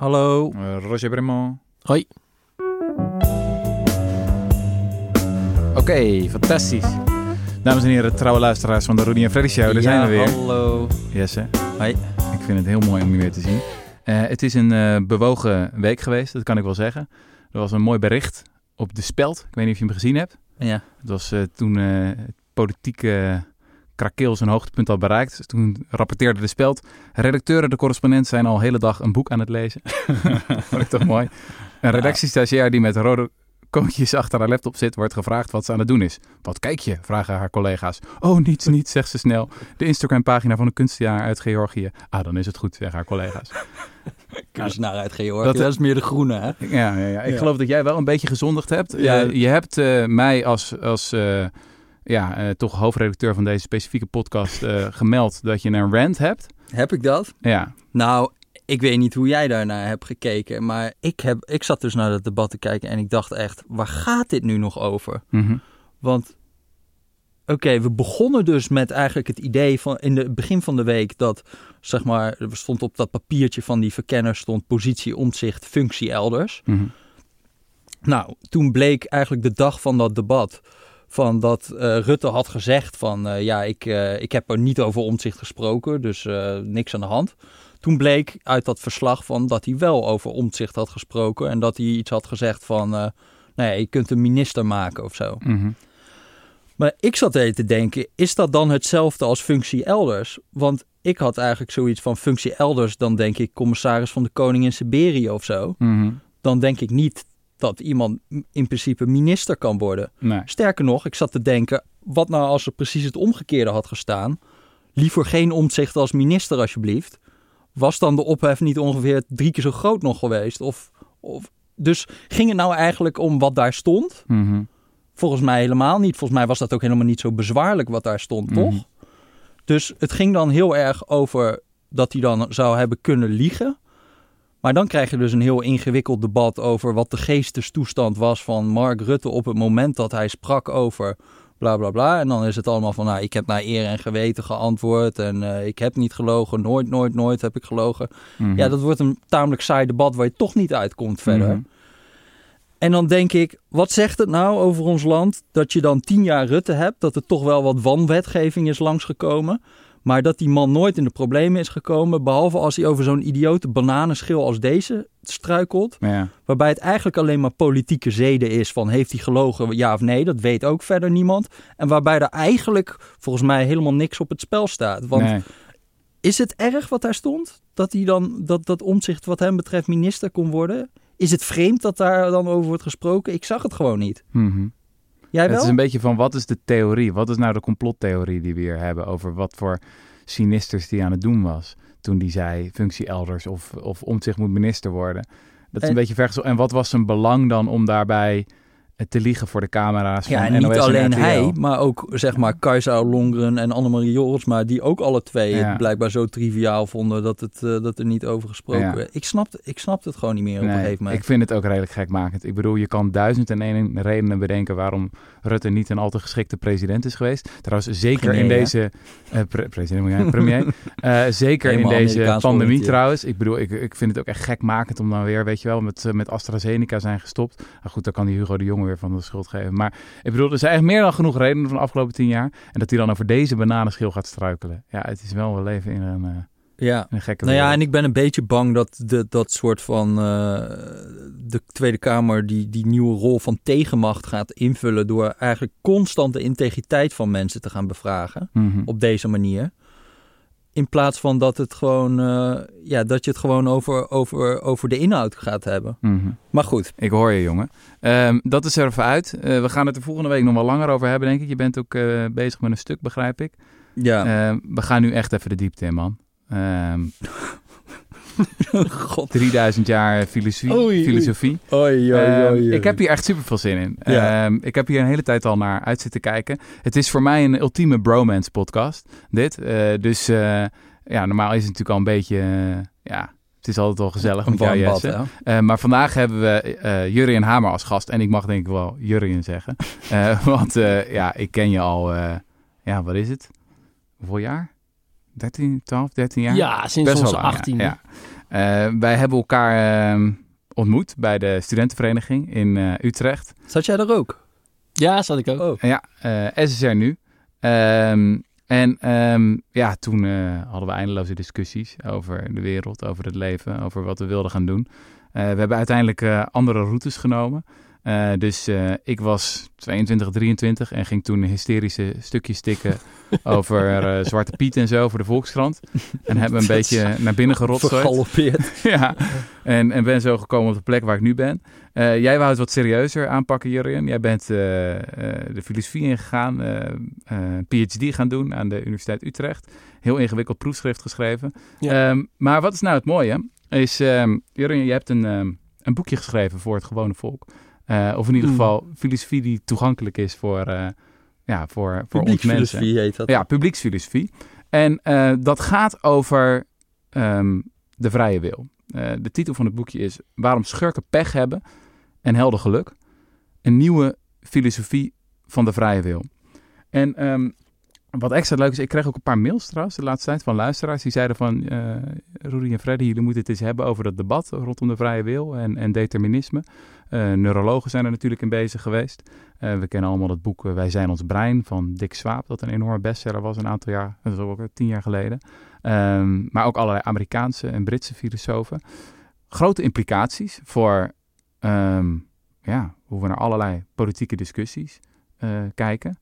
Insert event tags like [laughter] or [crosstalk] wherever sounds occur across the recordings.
Hallo. Uh, Roger Bremont. Hoi. Oké, fantastisch. Dames en heren, trouwe luisteraars van de Rudy en Freddy Show, daar zijn we weer. hallo. Jesse. Hoi. Ik vind het heel mooi om je weer te zien. Uh, het is een uh, bewogen week geweest, dat kan ik wel zeggen. Er was een mooi bericht op De Speld. Ik weet niet of je hem gezien hebt. Ja. Het was uh, toen het politieke krakeel zijn hoogtepunt al bereikt. Dus toen rapporteerde De Speld. Redacteuren, de correspondent zijn al hele dag een boek aan het lezen. dat [laughs] vond ik toch mooi. Een redactiestagiair die met rode koontjes achter haar laptop zit, wordt gevraagd wat ze aan het doen is. Wat kijk je? vragen haar collega's. Oh, niets, [laughs] niets, zegt ze snel. De Instagram-pagina van een kunstenaar uit Georgië. Ah, dan is het goed, zeggen haar collega's. [laughs] Kunstenaar uit Georgië, dat, dat, is meer de groene, hè? Ja, ja, ja. ik ja. geloof dat jij wel een beetje gezondigd hebt. Ja. Uh, je hebt uh, mij als, als uh, ja, toch hoofdredacteur van deze specifieke podcast [laughs] gemeld dat je een rant hebt. Heb ik dat? Ja. Nou, ik weet niet hoe jij daarnaar hebt gekeken, maar ik, heb, ik zat dus naar dat debat te kijken en ik dacht echt, waar gaat dit nu nog over? Mm -hmm. Want, oké, okay, we begonnen dus met eigenlijk het idee van in het begin van de week dat, zeg maar, er stond op dat papiertje van die verkenner stond positie, omzicht, functie elders. Mm -hmm. Nou, toen bleek eigenlijk de dag van dat debat van dat uh, Rutte had gezegd van, uh, ja, ik, uh, ik heb er niet over omzicht gesproken, dus niks aan de hand. Toen bleek uit dat verslag van dat hij wel over omzicht had gesproken. En dat hij iets had gezegd van, nou ja, je kunt een minister maken of zo. Mm -hmm. Maar ik zat even te denken, is dat dan hetzelfde als functie elders? Want ik had eigenlijk zoiets van functie elders, dan denk ik commissaris van de koning in Siberië of zo. Mm -hmm. Dan denk ik niet dat iemand in principe minister kan worden. Nee. Sterker nog, ik zat te denken, wat nou als er precies het omgekeerde had gestaan? Liever geen omzicht als minister alsjeblieft was dan de ophef niet ongeveer drie keer zo groot nog geweest? Of, of, dus ging het nou eigenlijk om wat daar stond? Mm -hmm. Volgens mij helemaal niet. Volgens mij was dat ook helemaal niet zo bezwaarlijk wat daar stond, toch? Mm -hmm. Dus het ging dan heel erg over dat hij dan zou hebben kunnen liegen. Maar dan krijg je dus een heel ingewikkeld debat over wat de geestestoestand was van Mark Rutte op het moment dat hij sprak over bla bla bla. En dan is het allemaal van, nou, ik heb naar eer en geweten geantwoord en uh, ik heb niet gelogen, nooit, nooit, nooit heb ik gelogen. Mm -hmm. Ja, dat wordt een tamelijk saai debat waar je toch niet uitkomt verder. Mhm. En dan denk ik, wat zegt het nou over ons land dat je dan tien jaar Rutte hebt, dat er toch wel wat wanwetgeving is langsgekomen, maar dat die man nooit in de problemen is gekomen, behalve als hij over zo'n idiote bananenschil als deze struikelt. Ja. Waarbij het eigenlijk alleen maar politieke zeden is van heeft hij gelogen, ja of nee. Dat weet ook verder niemand. En waarbij er eigenlijk volgens mij helemaal niks op het spel staat. Want Nee. is het erg wat daar stond? Dat hij dan, dat, dat omzicht wat hem betreft minister kon worden? Is het vreemd dat daar dan over wordt gesproken? Ik zag het gewoon niet. Mhm. Jij wel? Het is een beetje van wat is de theorie? Wat is nou de complottheorie die we hier hebben over wat voor sinisters die aan het doen was? Toen die zei functie elders of, of omzicht moet minister worden. Dat is En- een beetje vergezocht. En wat was zijn belang dan om daarbij te liegen voor de camera's Ja, van en niet NOS alleen hij, maar ook zeg maar Kajsa Longren en Annemarie Jorisma, die ook alle twee Ja. het blijkbaar zo triviaal vonden dat, het, eh, dat er niet over gesproken Ja. werd. Ik snapte, ik snapte het gewoon niet meer op een gegeven moment. ik vind het ook redelijk gekmakend. Ik bedoel, je kan duizend en één redenen bedenken waarom Rutte niet een al te geschikte president is geweest. Trouwens, zeker Premier, in deze... eh, pre- president, premier. [laughs] Eh, zeker in deze pandemie trouwens. Ik bedoel, ik, ik vind het ook echt gekmakend om dan weer, weet je wel, met, eh, met AstraZeneca zijn gestopt. Nou goed, dan kan die Hugo de Jonge weer van de schuld geven. Maar ik bedoel, er zijn echt meer dan genoeg redenen van de afgelopen tien jaar. En dat hij dan over deze bananenschil gaat struikelen. Ja, het is wel, we leven in een, eh, Ja. een gekke Nou ja, wereld. en ik ben een beetje bang dat de, dat soort van eh, de Tweede Kamer die, die nieuwe rol van tegenmacht gaat invullen door eigenlijk constant de integriteit van mensen te gaan bevragen Mhm. op deze manier. In plaats van dat het gewoon, eh, ja, dat je het gewoon over, over, over de inhoud gaat hebben. Mhm. Maar goed, Ik hoor je, jongen. Ehm, dat is er even uit. Eh, we gaan het er volgende week nog wel langer over hebben, denk ik. Je bent ook eh, bezig met een stuk, begrijp ik. ja. Ehm, we gaan nu echt even de diepte in, man. Ehm [laughs] God. 3000 jaar filosofie. Oei, oei. filosofie. Oei, oei, Ehm, oei, oei. ik heb hier echt super veel zin in. Ja. Ehm, ik heb hier een hele tijd al naar uit zitten kijken. Het is voor mij een ultieme bromance podcast, dit. Eh, dus eh, ja, normaal is het natuurlijk al een beetje... eh, ja, het is altijd wel gezellig een met jou, bad, Jesse. maar vandaag hebben we eh Jurien Hamer als gast. En ik mag denk ik wel Jurien zeggen. [laughs] Want ja, ik ken je al, ja, wat is het? Hoeveel jaar? 13, 12, 13 jaar? Ja, sinds Best onze wel lang, 18. Ja. wij hebben elkaar ehm, ontmoet bij de studentenvereniging in Utrecht. Zat jij er ook? Ja, zat ik ook. Oh. Ja, SSR nu. Ehm, en ehm, ja, toen hadden we eindeloze discussies over de wereld, over het leven, over wat we wilden gaan doen. we hebben uiteindelijk andere routes genomen. Uh, dus uh, ik was 22, 23 en ging toen hysterische stukjes stikken [laughs] over uh, Zwarte Piet en zo voor de Volkskrant. En heb me een [laughs] beetje naar binnen gerotst. [laughs] ja, en, en ben zo gekomen op de plek waar ik nu ben. jij wou het wat serieuzer aanpakken, Jurien. Jij bent de filosofie ingegaan, PhD gaan doen aan de Universiteit Utrecht. Heel ingewikkeld proefschrift geschreven. Ja. Um, maar wat is nou het mooie? Is, um, Jurien, je hebt een, um, een boekje geschreven voor het gewone volk. Uh, of in ieder mm. geval filosofie die toegankelijk is voor, uh, ja, voor, voor ons mensen. heet dat. Ja, publieksfilosofie. En uh, dat gaat over um, de vrije wil. de titel van het boekje is Waarom schurken pech hebben en helder geluk. Een nieuwe filosofie van de vrije wil. En um, wat extra leuk is, ik kreeg ook een paar mails trouwens de laatste tijd van luisteraars. Die zeiden van, uh, en Freddy, jullie moeten het eens hebben over dat debat rondom de vrije wil en, en determinisme. Uh, neurologen zijn er natuurlijk in bezig geweest. Uh, we kennen allemaal het boek Wij zijn ons brein van Dick Swaap, dat een enorme bestseller was een aantal jaar, dat is ook tien jaar geleden. Um, maar ook allerlei Amerikaanse en Britse filosofen. Grote implicaties voor um, ja, hoe we naar allerlei politieke discussies kijken.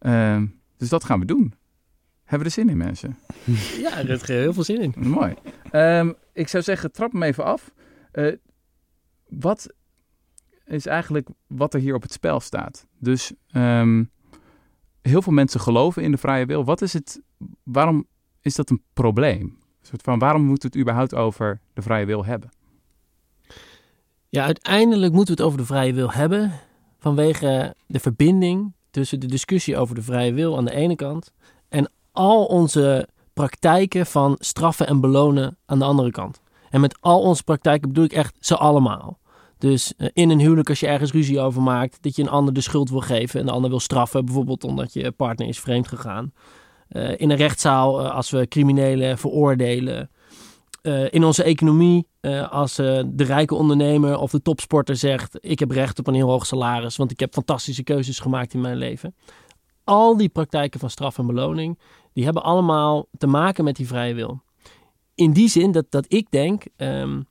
Um, dus dat gaan we doen. Hebben we er zin in, mensen? Ja, er is heel veel zin in. Mooi. Um, ik zou zeggen, trap hem even af. Uh, wat is eigenlijk wat er hier op het spel staat? Dus um, heel veel mensen geloven in de vrije wil. Wat is het, waarom is dat een probleem? Een soort van, waarom moeten we het überhaupt over de vrije wil hebben? Ja, uiteindelijk moeten we het over de vrije wil hebben vanwege de verbinding tussen de discussie over de vrije wil aan de ene kant en al onze praktijken van straffen en belonen aan de andere kant. En met al onze praktijken bedoel ik echt ze allemaal. Dus eh, in een huwelijk, als je ergens ruzie over maakt, dat je een ander de schuld wil geven en de ander wil straffen, bijvoorbeeld omdat je partner is vreemd gegaan. Uh, in een rechtszaal, uh, als we criminelen veroordelen. In onze economie, als de rijke ondernemer of de topsporter zegt: Ik heb recht op een heel hoog salaris, want ik heb fantastische keuzes gemaakt in mijn leven. Al die praktijken van straf en beloning, die hebben allemaal te maken met die vrije wil. In die zin dat, dat ik denk um,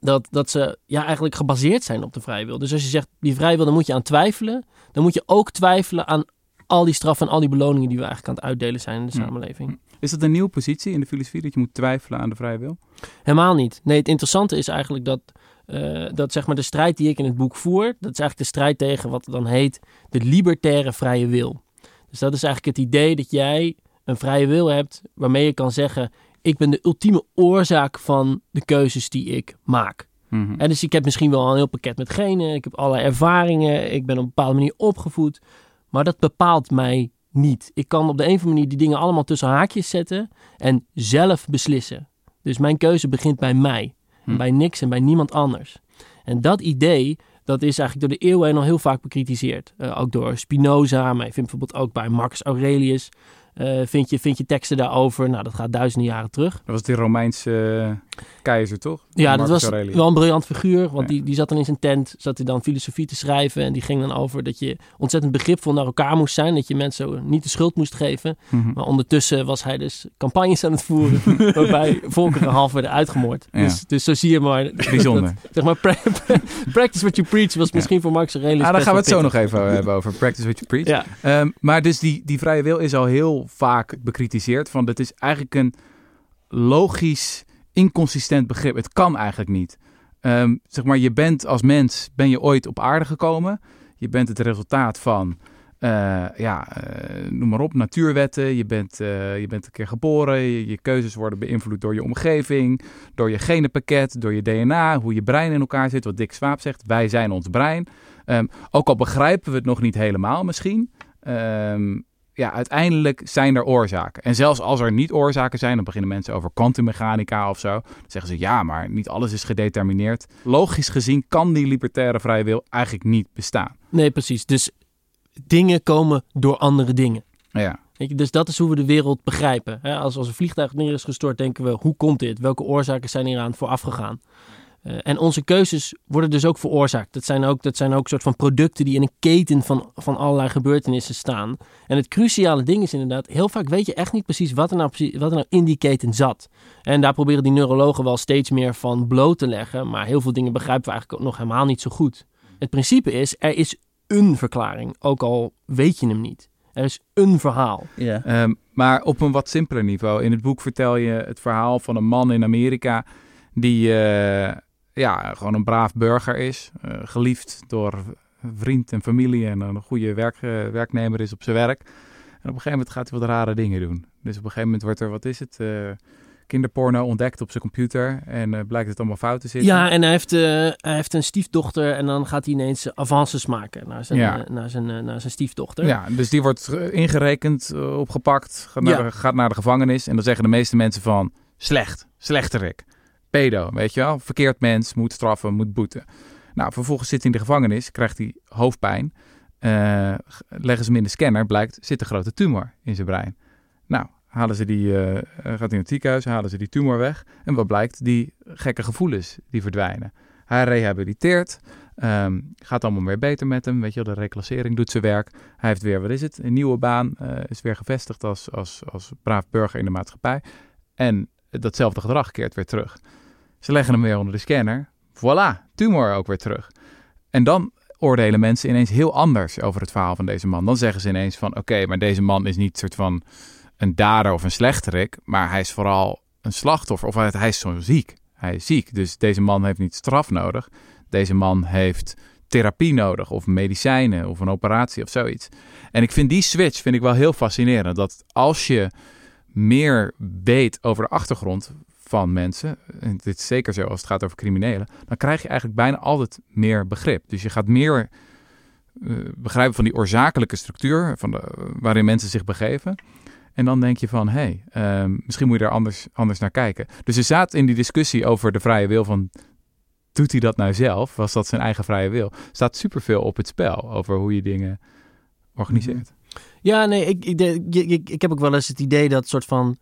dat, dat ze ja, eigenlijk gebaseerd zijn op de vrije wil. Dus als je zegt die vrije wil, dan moet je aan twijfelen. Dan moet je ook twijfelen aan al die straffen en al die beloningen die we eigenlijk aan het uitdelen zijn in de samenleving. Is dat een nieuwe positie in de filosofie, dat je moet twijfelen aan de vrije wil? Helemaal niet. Nee, het interessante is eigenlijk dat, uh, dat zeg maar de strijd die ik in het boek voer, dat is eigenlijk de strijd tegen wat dan heet de libertaire vrije wil. Dus dat is eigenlijk het idee dat jij een vrije wil hebt waarmee je kan zeggen, ik ben de ultieme oorzaak van de keuzes die ik maak. Mm En dus ik heb misschien wel een heel pakket met genen, ik heb allerlei ervaringen, ik ben op een bepaalde manier opgevoed, maar dat bepaalt mij niet. Ik kan op de een of andere manier die dingen allemaal tussen haakjes zetten en zelf beslissen. Dus mijn keuze begint bij mij, hm. bij niks en bij niemand anders. En dat idee, dat is eigenlijk door de eeuwen heen al heel vaak bekritiseerd. Uh, ook door Spinoza, maar je vindt bijvoorbeeld ook bij Marcus Aurelius. Uh, vind, je, vind je teksten daarover? Nou, dat gaat duizenden jaren terug. Dat was die Romeinse uh, keizer, toch? Ja, dat was wel een briljant figuur. Want die, die zat dan in zijn tent, zat hij dan filosofie te schrijven. En die ging dan over dat je ontzettend begripvol naar elkaar moest zijn. Dat je mensen niet de schuld moest geven. Mhm. Maar ondertussen was hij dus campagnes aan het voeren. [laughs] waarbij volkeren half werden uitgemoord. Dus, dus zo zie je maar. Bijzonder. zeg maar, [laughs] practice what you preach was misschien voor Marx Aurelius. Ah, daar gaan we het zo nog even hebben over. Practice what you preach. Um, maar dus die, die vrije wil is al heel vaak bekritiseerd. Van dat is eigenlijk een logisch inconsistent begrip. Het kan eigenlijk niet. Um, zeg maar, je bent als mens, ben je ooit op aarde gekomen. Je bent het resultaat van, uh, ja, uh, noem maar op, natuurwetten. Je bent, uh, je bent een keer geboren. Je, keuzes worden beïnvloed door je omgeving, door je genenpakket, door je DNA, hoe je brein in elkaar zit. Wat Dick Swaap zegt, wij zijn ons brein. Um, ook al begrijpen we het nog niet helemaal misschien. Um, ja, uiteindelijk zijn er oorzaken. En zelfs als er niet oorzaken zijn, dan beginnen mensen over kwantummechanica of zo. Dan zeggen ze ja, maar niet alles is gedetermineerd. Logisch gezien kan die libertaire vrije wil eigenlijk niet bestaan. Nee, precies. Dus dingen komen door andere dingen. Ja. Dus dat is hoe we de wereld begrijpen. Als, als een vliegtuig neer is gestort, denken we, hoe komt dit? Welke oorzaken zijn hieraan vooraf gegaan? Uh, en onze keuzes worden dus ook veroorzaakt. Dat zijn ook, dat zijn ook soort van producten die in een keten van, van allerlei gebeurtenissen staan. En het cruciale ding is inderdaad, heel vaak weet je echt niet precies wat er nou, precies, wat er nou in die keten zat. En daar proberen die neurologen wel steeds meer van bloot te leggen. Maar heel veel dingen begrijpen we eigenlijk ook nog helemaal niet zo goed. Het principe is, er is een verklaring, ook al weet je hem niet. Er is een verhaal. Yeah. Um, maar op een wat simpeler niveau. In het boek vertel je het verhaal van een man in Amerika die uh, ja, gewoon een braaf burger is. Uh, geliefd door vriend en familie en een goede werk, uh, werknemer is op zijn werk. En op een gegeven moment gaat hij wat rare dingen doen. Dus op een gegeven moment wordt er, wat is het, kinderporno ontdekt op zijn computer. En blijkt het allemaal fout te zitten. Ja, en hij heeft, hij heeft een stiefdochter en dan gaat hij ineens avances maken naar zijn, ja. naar zijn, naar zijn stiefdochter. Ja, dus die wordt ingerekend, opgepakt, gaat naar, ja. de, gaat naar de gevangenis. En dan zeggen de meeste mensen van, slecht, slechterik pedo, weet je wel. Verkeerd mens, moet straffen, moet boeten. Nou, vervolgens zit hij in de gevangenis, krijgt hij hoofdpijn. Uh, leggen ze hem in de scanner, blijkt, zit een grote tumor in zijn brein. Nou, halen ze die, uh, gaat hij in het ziekenhuis, halen ze die tumor weg. En wat blijkt? Die gekke gevoelens, die verdwijnen. Hij rehabiliteert, um, gaat allemaal weer beter met hem. Weet je wel, de reclassering doet zijn werk. Hij heeft weer, wat is het, een nieuwe baan. Uh, is weer gevestigd als, als, als braaf burger in de maatschappij. En datzelfde gedrag keert weer terug. Ze leggen hem weer onder de scanner. Voilà, tumor ook weer terug. En dan oordelen mensen ineens heel anders over het verhaal van deze man. Dan zeggen ze ineens van oké, maar deze man is niet soort van een dader of een slechterik, maar hij is vooral een slachtoffer of hij is zo ziek. Hij is ziek, dus deze man heeft niet straf nodig. Deze man heeft therapie nodig of medicijnen of een operatie of zoiets. En ik vind die switch vind ik wel heel fascinerend. Dat als je meer weet over de achtergrond van mensen, en dit is zeker zo als het gaat over criminelen, dan krijg je eigenlijk bijna altijd meer begrip. Dus je gaat meer uh, begrijpen van die oorzakelijke structuur van de, waarin mensen zich begeven. En dan denk je van, hé, hey, uh, misschien moet je daar anders, anders naar kijken. Dus er staat in die discussie over de vrije wil van, doet hij dat nou zelf? Was dat zijn eigen vrije wil? staat superveel op het spel over hoe je dingen organiseert. Ja, nee, ik, ik, ik, ik heb ook wel eens het idee dat soort van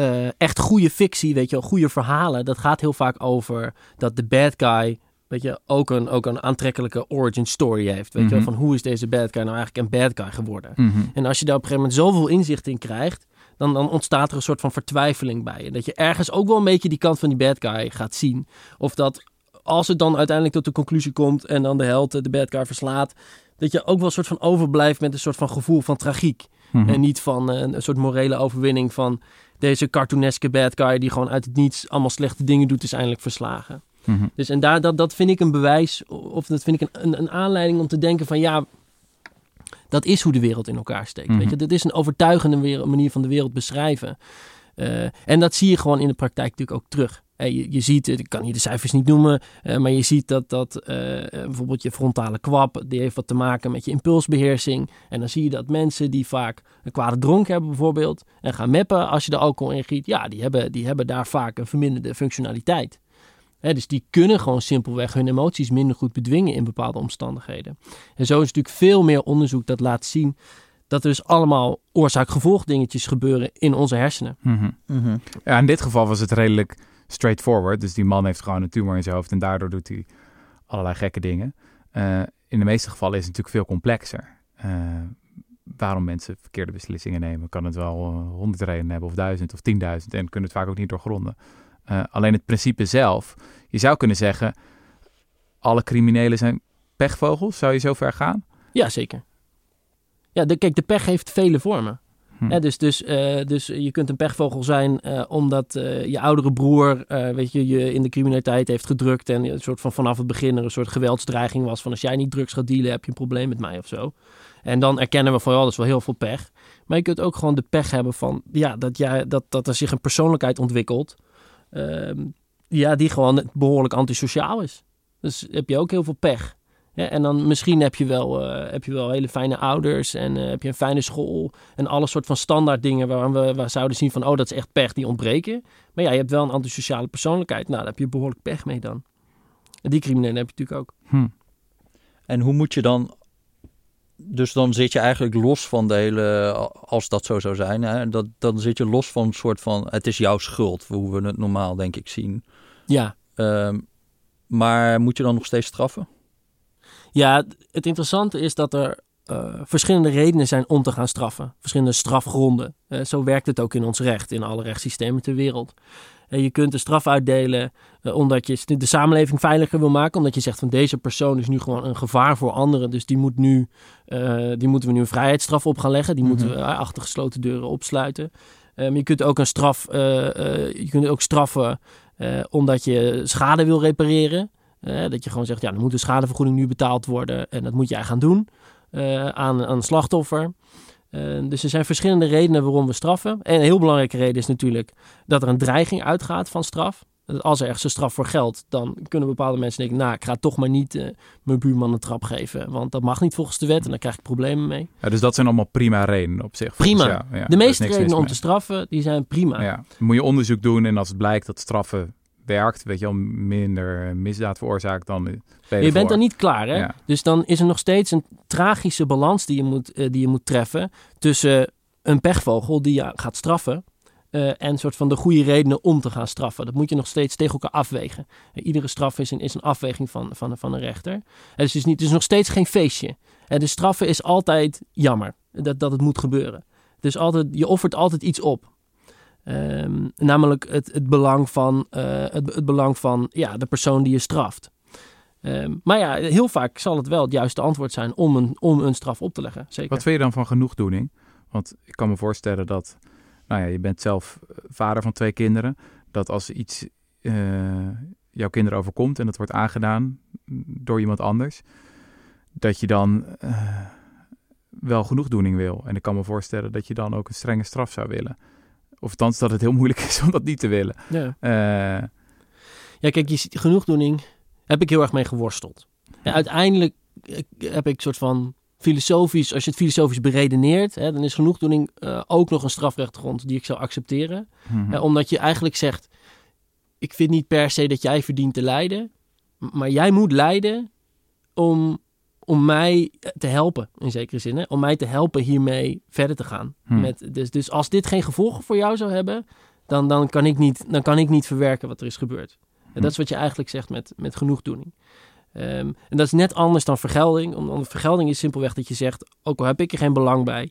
uh, echt goede fictie, weet je wel, goede verhalen. Dat gaat heel vaak over dat de bad guy, weet je, ook een, ook een aantrekkelijke origin story heeft. Weet mm -hmm. je wel, mhm. van hoe is deze bad guy nou eigenlijk een bad guy geworden? Mm -hmm. En als je daar op een gegeven moment zoveel inzicht in krijgt, dan, dan ontstaat er een soort van vertwijfeling bij je. Dat je ergens ook wel een beetje die kant van die bad guy gaat zien. Of dat als het dan uiteindelijk tot de conclusie komt en dan de held de bad guy verslaat, dat je ook wel een soort van overblijft met een soort van gevoel van tragiek. Mm -hmm. En niet van uh, een soort morele overwinning van deze cartooneske bad guy die gewoon uit het niets allemaal slechte dingen doet, is eindelijk verslagen. Mm -hmm. Dus en daar, dat, dat vind ik een bewijs, of dat vind ik een, een, een aanleiding om te denken van ja, dat is hoe de wereld in elkaar steekt. Mm -hmm. Weet je, dat is een overtuigende manier van de wereld beschrijven. Uh, en dat zie je gewoon in de praktijk natuurlijk ook terug. Je, je ziet, ik kan hier de cijfers niet noemen, uh, maar je ziet dat, dat uh, bijvoorbeeld je frontale kwap, die heeft wat te maken met je impulsbeheersing. En dan zie je dat mensen die vaak een kwade dronk hebben bijvoorbeeld, en gaan meppen als je de alcohol ingiet, ja, die hebben, die hebben daar vaak een verminderde functionaliteit. He, dus die kunnen gewoon simpelweg hun emoties minder goed bedwingen in bepaalde omstandigheden. En zo is natuurlijk veel meer onderzoek dat laat zien dat er dus allemaal oorzaak-gevolg dingetjes gebeuren in onze hersenen. Mm -hmm. Mm -hmm. Ja, in dit geval was het redelijk straightforward. Dus die man heeft gewoon een tumor in zijn hoofd en daardoor doet hij allerlei gekke dingen. Uh, in de meeste gevallen is het natuurlijk veel complexer. Uh, waarom mensen verkeerde beslissingen nemen, kan het wel honderd redenen hebben of duizend of tienduizend en kunnen het vaak ook niet doorgronden. Alleen het principe zelf, je zou kunnen zeggen, alle criminelen zijn pechvogels. Zou je zo ver gaan? Ja, zeker. Ja, de, kijk, de pech heeft vele vormen. Hm. dus, dus, uh, dus je kunt een pechvogel zijn uh, omdat uh, je oudere broer weet je, je in de criminaliteit heeft gedrukt. En een soort van vanaf het begin er een soort geweldsdreiging was van als jij niet drugs gaat dealen heb je een probleem met mij of zo. En dan erkennen we van ja, dat is wel heel veel pech. Maar je kunt ook gewoon de pech hebben van ja, dat, jij, dat, dat er zich een persoonlijkheid ontwikkelt. Ehm, ja, die gewoon behoorlijk antisociaal is. Dus heb je ook heel veel pech. Ja, en dan misschien heb je wel, uh, heb je wel hele fijne ouders en uh, heb je een fijne school en alle soort van standaard dingen waar we waar zouden zien van oh dat is echt pech die ontbreken. Maar ja, je hebt wel een antisociale persoonlijkheid. Nou, daar heb je behoorlijk pech mee dan. En die criminelen heb je natuurlijk ook. Hm. En hoe moet je dan dus dan zit je eigenlijk los van de hele, als dat zo zou zijn, hè, dat, dan zit je los van een soort van, het is jouw schuld, hoe we het normaal denk ik zien. Ja, Ehm, maar moet je dan nog steeds straffen? Ja, het interessante is dat er eh, verschillende redenen zijn om te gaan straffen. Verschillende strafgronden. Eh, zo werkt het ook in ons recht, in alle rechtssystemen ter wereld. En je kunt de straf uitdelen eh, omdat je de samenleving veiliger wil maken. Omdat je zegt van deze persoon is nu gewoon een gevaar voor anderen. Dus die, moet nu, eh, die moeten we nu een vrijheidsstraf op gaan leggen. Die moeten we eh, achter gesloten deuren opsluiten. Eh, maar je kunt ook een straf, eh, eh, je kunt ook straffen eh, omdat je schade wil repareren. Eh, dat je gewoon zegt, ja, dan moet de schadevergoeding nu betaald worden. En dat moet jij gaan doen eh, aan, aan een slachtoffer. Eh, dus er zijn verschillende redenen waarom we straffen. En een heel belangrijke reden is natuurlijk dat er een dreiging uitgaat van straf. Dat als er ergens een straf voor geldt, dan kunnen bepaalde mensen denken... nou, ik ga toch maar niet mijn buurman een trap geven. Want dat mag niet volgens de wet en dan krijg ik problemen mee. Ja, dus dat zijn allemaal prima redenen op zich. Prima. Ja, de meeste redenen om te straffen, die zijn prima. Ja. Dan moet je onderzoek doen en als het blijkt dat straffen werkt, weet je wel, minder misdaad veroorzaakt, dan je bent dan niet klaar, hè? Ja. Dus dan is er nog steeds een tragische balans die je moet, eh, die je moet treffen tussen een pechvogel die je gaat straffen eh, en soort van de goede redenen om te gaan straffen. Dat moet je nog steeds tegen elkaar afwegen. Eh, iedere straf is een, is een afweging van, van, van een rechter. Dus het is, niet, het is nog steeds geen feestje. En de straffen is altijd jammer dat, dat het moet gebeuren. Dus altijd, je offert altijd iets op. Ehm, namelijk het, het belang van, eh, het, belang van ja, de persoon die je straft. Ehm, maar ja, heel vaak zal het wel het juiste antwoord zijn om een, om een straf op te leggen. Zeker. Wat vind je dan van genoegdoening? Want ik kan me voorstellen dat, nou ja, je bent zelf vader van twee kinderen, dat als iets eh, jouw kinderen overkomt en dat wordt aangedaan door iemand anders, dat je dan eh, wel genoegdoening wil. En ik kan me voorstellen dat je dan ook een strenge straf zou willen. Of althans dat het heel moeilijk is [laughs] om dat niet te willen. Ja. Eh, ja, kijk, je genoegdoening heb ik heel erg mee geworsteld. En uiteindelijk eh, heb ik een soort van filosofisch, als je het filosofisch beredeneert, hè, dan is genoegdoening eh, ook nog een strafrechtgrond die ik zou accepteren. mhm. Omdat je eigenlijk zegt, ik vind niet per se dat jij verdient te lijden, maar jij moet lijden om, om mij te helpen, in zekere zin. Hè? Om mij te helpen hiermee verder te gaan. Hmm. Met, dus, dus als dit geen gevolgen voor jou zou hebben, dan, dan, kan, ik niet, dan kan ik niet verwerken wat er is gebeurd. En Hmm. dat is wat je eigenlijk zegt met, met genoegdoening. Ehm, en dat is net anders dan vergelding. Omdat vergelding is simpelweg dat je zegt, ook al heb ik er geen belang bij,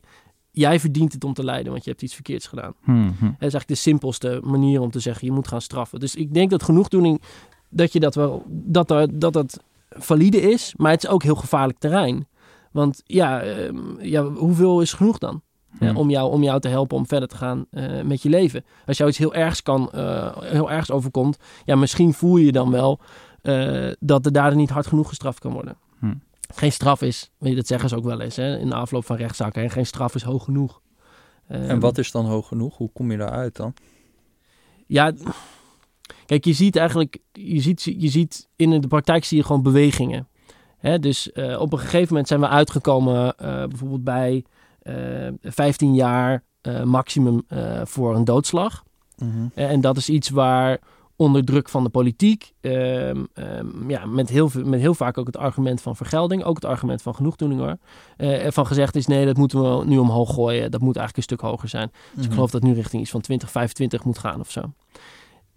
jij verdient het om te lijden, want je hebt iets verkeerds gedaan. Mhm. Dat is eigenlijk de simpelste manier om te zeggen, je moet gaan straffen. Dus ik denk dat genoegdoening, dat je dat wel, dat er, dat dat valide is, maar het is ook heel gevaarlijk terrein. Want ja, ehm, ja hoeveel is genoeg dan? Hmm. om, jou, om jou te helpen om verder te gaan eh, met je leven. Als jou iets heel ergs kan, eh, heel ergs overkomt, ja, misschien voel je dan wel eh, dat de dader niet hard genoeg gestraft kan worden. Hmm. Geen straf is, weet je, dat zeggen ze ook wel eens hè, in de afloop van rechtszaken, hè, geen straf is hoog genoeg. En Ehm, wat is dan hoog genoeg? Hoe kom je daaruit dan? Ja, kijk, je ziet eigenlijk, je ziet, je ziet in de praktijk zie je gewoon bewegingen. Hè, dus eh, op een gegeven moment zijn we uitgekomen eh, bijvoorbeeld bij eh 15 jaar eh, maximum eh, voor een doodslag. Eh, En dat is iets waar onder druk van de politiek, ehm, ehm, ja, met, heel, met heel vaak ook het argument van vergelding, ook het argument van genoegdoening hoor, ervan gezegd is nee, dat moeten we nu omhoog gooien, dat moet eigenlijk een stuk hoger zijn. Dus ik geloof dat nu richting iets van 2025 moet gaan of zo.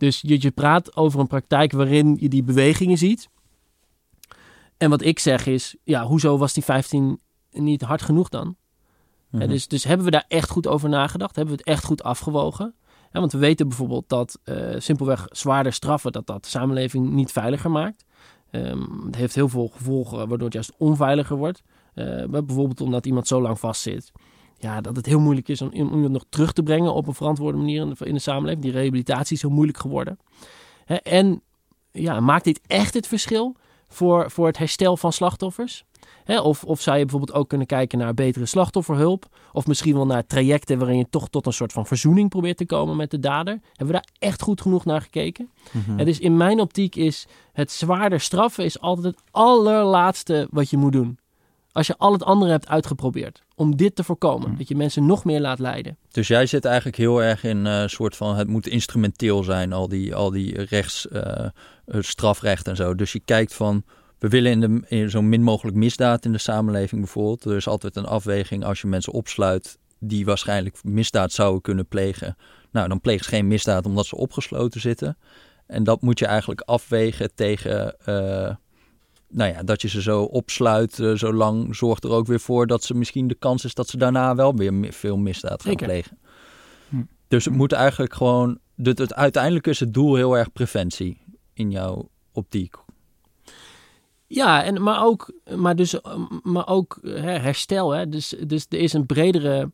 Dus je, je praat over een praktijk waarin je die bewegingen ziet. En wat ik zeg is, ja, hoezo was die 15 niet hard genoeg dan? Mhm. Dus, dus hebben we daar echt goed over nagedacht? Hebben we het echt goed afgewogen? Ja, want we weten bijvoorbeeld dat eh, simpelweg zwaarder straffen, dat dat de samenleving niet veiliger maakt. Ehm, het heeft heel veel gevolgen waardoor het juist onveiliger wordt. Eh, bijvoorbeeld omdat iemand zo lang vastzit. Ja, dat het heel moeilijk is om, om iemand nog terug te brengen op een verantwoorde manier in de, in de samenleving. Die rehabilitatie is heel moeilijk geworden. Hè, en ja, maakt dit echt het verschil voor, voor het herstel van slachtoffers? Hè, of, of zou je bijvoorbeeld ook kunnen kijken naar betere slachtofferhulp? Of misschien wel naar trajecten waarin je toch tot een soort van verzoening probeert te komen met de dader? Hebben we daar echt goed genoeg naar gekeken? En dus in mijn optiek is het zwaarder straffen is altijd het allerlaatste wat je moet doen. Als je al het andere hebt uitgeprobeerd. Om dit te voorkomen. Hmm. Dat je mensen nog meer laat lijden. Dus jij zit eigenlijk heel erg in een soort van het moet instrumenteel zijn, al die, al die rechts, eh, eh, strafrecht en zo. Dus je kijkt van we willen in, de, in zo min mogelijk misdaad in de samenleving bijvoorbeeld. Er is altijd een afweging als je mensen opsluit die waarschijnlijk misdaad zouden kunnen plegen. Nou, dan plegen ze geen misdaad omdat ze opgesloten zitten. En dat moet je eigenlijk afwegen tegen, uh, nou ja, dat je ze zo opsluit, uh, zo lang zorgt er ook weer voor dat ze misschien de kans is dat ze daarna wel weer veel misdaad gaan Zeker. plegen. Hm. Dus het moet eigenlijk gewoon, het, het, uiteindelijk is het doel heel erg preventie in jouw optiek. Ja, en, maar ook, maar dus, maar ook hè, herstel. Hè? Dus, dus er is een bredere,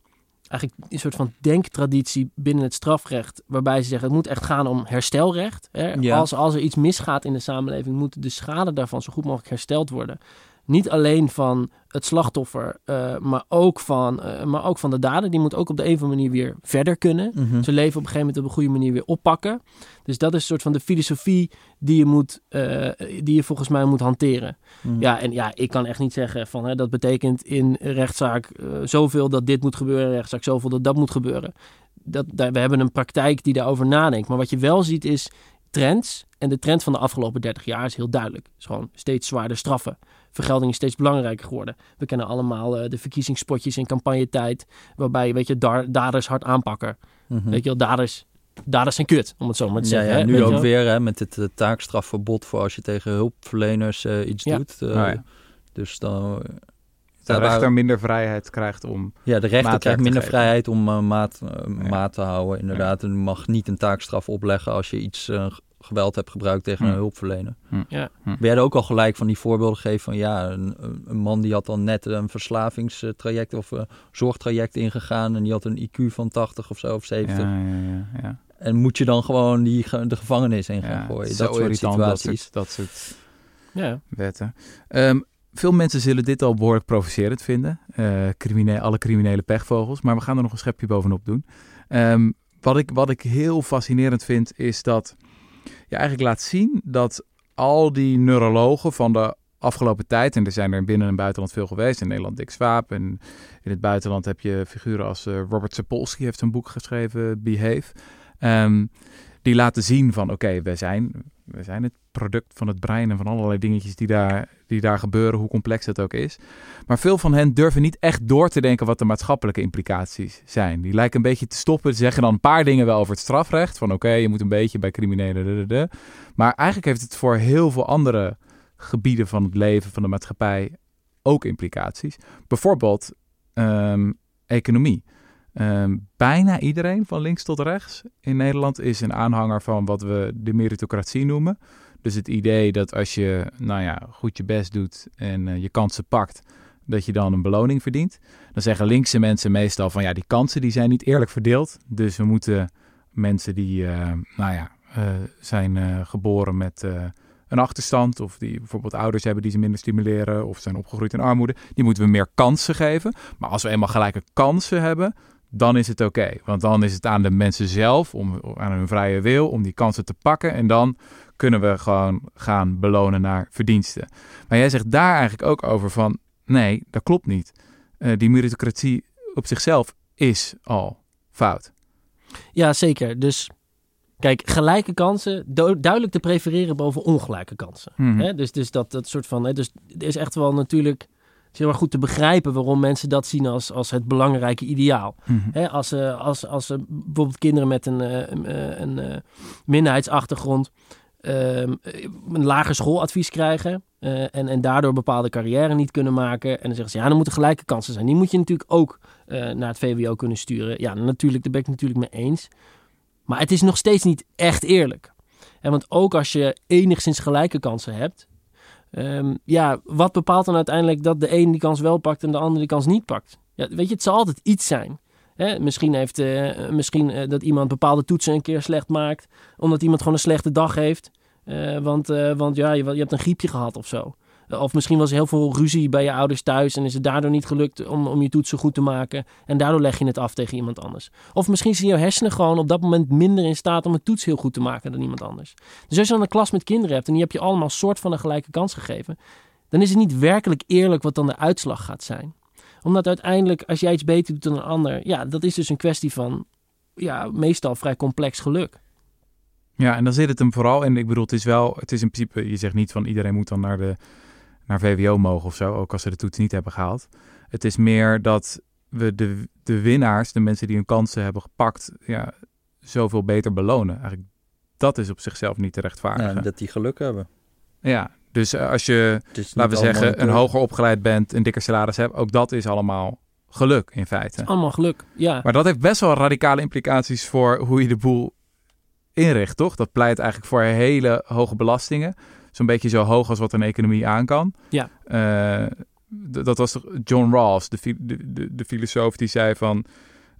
eigenlijk een soort van denktraditie binnen het strafrecht. Waarbij ze zeggen, het moet echt gaan om herstelrecht. Hè? Ja. Als, als er iets misgaat in de samenleving, moet de schade daarvan zo goed mogelijk hersteld worden. Niet alleen van het slachtoffer, uh, maar, ook van, uh, maar ook van de dader. Die moet ook op de een of andere manier weer verder kunnen. Mm -hmm. Zijn leven op een gegeven moment op een goede manier weer oppakken. Dus dat is een soort van de filosofie die je, moet, uh, die je volgens mij moet hanteren. Mhm. Mm. Ja, en ja, ik kan echt niet zeggen van hè, dat betekent in rechtszaak zoveel dat dit moet gebeuren, rechtszaak zoveel dat dat moet gebeuren. Dat, daar, we hebben een praktijk die daarover nadenkt. Maar wat je wel ziet is trends. En de trend van de afgelopen 30 jaar is heel duidelijk. Het is gewoon steeds zwaarder straffen. Vergelding is steeds belangrijker geworden. We kennen allemaal uh, de verkiezingspotjes in campagnetijd. Waarbij, weet je, dar, daders hard aanpakken. Mm -hmm. Weet je wel, daders, daders zijn kut, om het zo maar te ja, zeggen. Ja, hè? nu ook weer hè, met het uh, taakstrafverbod voor als je tegen hulpverleners uh, iets ja. doet. Oh, ja. Dus dan... De rechter minder vrijheid krijgt om. Ja, de rechter krijgt minder geven. vrijheid om uh, maat, ja. maat te houden. Inderdaad, en mag niet een taakstraf opleggen als je iets uh, geweld hebt gebruikt tegen Hm. een hulpverlener. Hm. Ja. Hm. We hadden ook al gelijk van die voorbeelden gegeven van ja, een, een, man die had dan net een verslavingstraject of uh, zorgtraject ingegaan en die had een IQ van 80 of zo of 70. Ja, ja, ja, ja. En moet je dan gewoon die, de gevangenis in gaan gooien? Dat soort situaties. Dat soort, dat soort ja. wetten. Um, veel mensen zullen dit al behoorlijk provocerend vinden. Uh, crimineel, alle criminele pechvogels. Maar we gaan er nog een schepje bovenop doen. Um, wat, ik, wat ik heel fascinerend vind, is dat je eigenlijk laat zien dat al die neurologen van de afgelopen tijd, en er zijn er binnen en buitenland veel geweest, in Nederland Dick Swaap, en in het buitenland heb je figuren als uh, Robert Sapolsky, heeft een boek geschreven, Behave. Um, die laten zien van, oké, okay, zijn, we zijn het product van het brein en van allerlei dingetjes die daar, die daar gebeuren, hoe complex dat ook is. Maar veel van hen durven niet echt door te denken wat de maatschappelijke implicaties zijn. Die lijken een beetje te stoppen. Ze zeggen dan een paar dingen wel over het strafrecht. Van oké, je moet een beetje bij criminelen. Maar eigenlijk heeft het voor heel veel andere gebieden van het leven, van de maatschappij, ook implicaties. Bijvoorbeeld um, economie. Um, bijna iedereen van links tot rechts in Nederland is een aanhanger van wat we de meritocratie noemen. Dus het idee dat als je nou ja, goed je best doet en uh, je kansen pakt, dat je dan een beloning verdient. Dan zeggen linkse mensen meestal van ja, die kansen die zijn niet eerlijk verdeeld. Dus we moeten mensen die uh, nou ja, uh, zijn geboren met een achterstand of die bijvoorbeeld ouders hebben die ze minder stimuleren of zijn opgegroeid in armoede, die moeten we meer kansen geven. Maar als we eenmaal gelijke kansen hebben, dan is het oké. Want dan is het aan de mensen zelf, om, aan hun vrije wil, om die kansen te pakken. En dan kunnen we gewoon gaan belonen naar verdiensten. Maar jij zegt daar eigenlijk ook over van, nee, dat klopt niet. Uh, die meritocratie op zichzelf is al fout. Ja, zeker. Dus kijk, gelijke kansen duidelijk te prefereren boven ongelijke kansen. Mhm. Hè? Dus, dus dat, dat soort van, hè? dus er is echt wel natuurlijk het is heel erg goed te begrijpen waarom mensen dat zien als, als het belangrijke ideaal. Mhm. He, als, als, als uh, bijvoorbeeld kinderen met een, een, een minderheidsachtergrond een lager schooladvies krijgen en, en daardoor bepaalde carrière niet kunnen maken. En dan zeggen ze, ja, dan moeten gelijke kansen zijn. Die moet je natuurlijk ook naar het VWO kunnen sturen. Ja, natuurlijk, daar ben ik natuurlijk mee eens. Maar het is nog steeds niet echt eerlijk. En want ook als je enigszins gelijke kansen hebt, Um, ja, wat bepaalt dan uiteindelijk dat de een die kans wel pakt en de ander die kans niet pakt? Ja, weet je, het zal altijd iets zijn. Hè? Misschien, heeft, uh, misschien dat iemand bepaalde toetsen een keer slecht maakt, omdat iemand gewoon een slechte dag heeft. Uh, want want ja, je, je, hebt een griepje gehad of zo. Of misschien was er heel veel ruzie bij je ouders thuis en is het daardoor niet gelukt om, om je toetsen goed te maken. En daardoor leg je het af tegen iemand anders. Of misschien zijn jouw hersenen gewoon op dat moment minder in staat om een toets heel goed te maken dan iemand anders. Dus als je dan een klas met kinderen hebt en die heb je allemaal soort van een gelijke kans gegeven. Dan is het niet werkelijk eerlijk wat dan de uitslag gaat zijn. Omdat uiteindelijk als jij iets beter doet dan een ander. Ja, dat is dus een kwestie van ja, meestal vrij complex geluk. Ja, en dan zit het hem vooral in. Ik bedoel, het is wel, het is in principe, je zegt niet van iedereen moet dan naar de naar VWO mogen of zo, ook als ze de toets niet hebben gehaald. Het is meer dat we de, de winnaars, de mensen die hun kansen hebben gepakt, ja, zoveel beter belonen. Eigenlijk, dat is op zichzelf niet te rechtvaardigen. Ja, dat die geluk hebben. Ja, dus eh, als je, laten we zeggen, een hoger opgeleid bent, een dikker salaris hebt, ook dat is allemaal geluk in feite. Allemaal geluk, ja. Maar dat heeft best wel radicale implicaties voor hoe je de boel inricht, toch? Dat pleit eigenlijk voor hele hoge belastingen. Zo'n beetje zo hoog als wat een economie aan kan. Ja. Eh, dat was John Rawls, de, de, de filosoof, die zei van...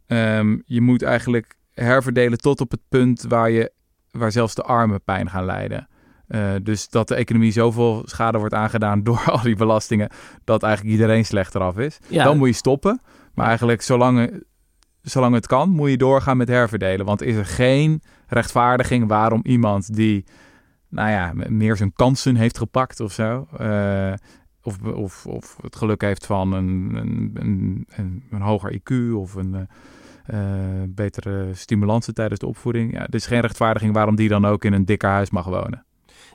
ehm, je moet eigenlijk herverdelen tot op het punt waar, je, waar zelfs de armen pijn gaan lijden. Eh, dus dat de economie zoveel schade wordt aangedaan [laughs] door al die belastingen... dat eigenlijk iedereen slechter af is. ja. Dan moet je stoppen. Maar eigenlijk zolang, zolang het kan, moet je doorgaan met herverdelen. Want is er geen rechtvaardiging waarom iemand die, nou ja, meer zijn kansen heeft gepakt of zo. eh, of, of, of het geluk heeft van een, een, een, een, hoger IQ of een eh, eh, betere stimulansen tijdens de opvoeding. Ja, is geen rechtvaardiging waarom die dan ook in een dikker huis mag wonen.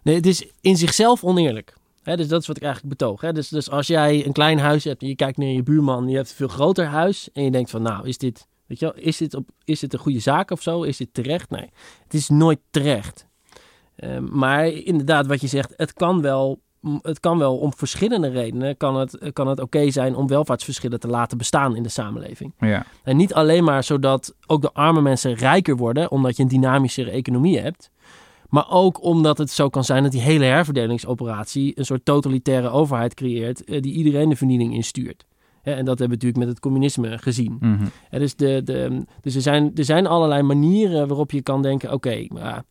Nee, het is in zichzelf oneerlijk. Dus dat is wat ik eigenlijk betoog. Dus, dus als jij een klein huis hebt en je kijkt naar je buurman, je hebt een veel groter huis en je denkt van, nou, is dit, weet je wel, is dit, op, is dit een goede zaak of zo? Is dit terecht? Nee, het is nooit terecht. Ehm, maar inderdaad, wat je zegt, het kan wel, het kan wel om verschillende redenen, kan het, kan het oké zijn om welvaartsverschillen te laten bestaan in de samenleving. Ja, En niet alleen maar zodat ook de arme mensen rijker worden, omdat je een dynamischere economie hebt. Maar ook omdat het zo kan zijn dat die hele herverdelingsoperatie een soort totalitaire overheid creëert eh, die iedereen de vernieling instuurt. En dat hebben we natuurlijk met het communisme gezien. mhm. Dus de, de, dus er, zijn, er zijn allerlei manieren waarop je kan denken: oké, maar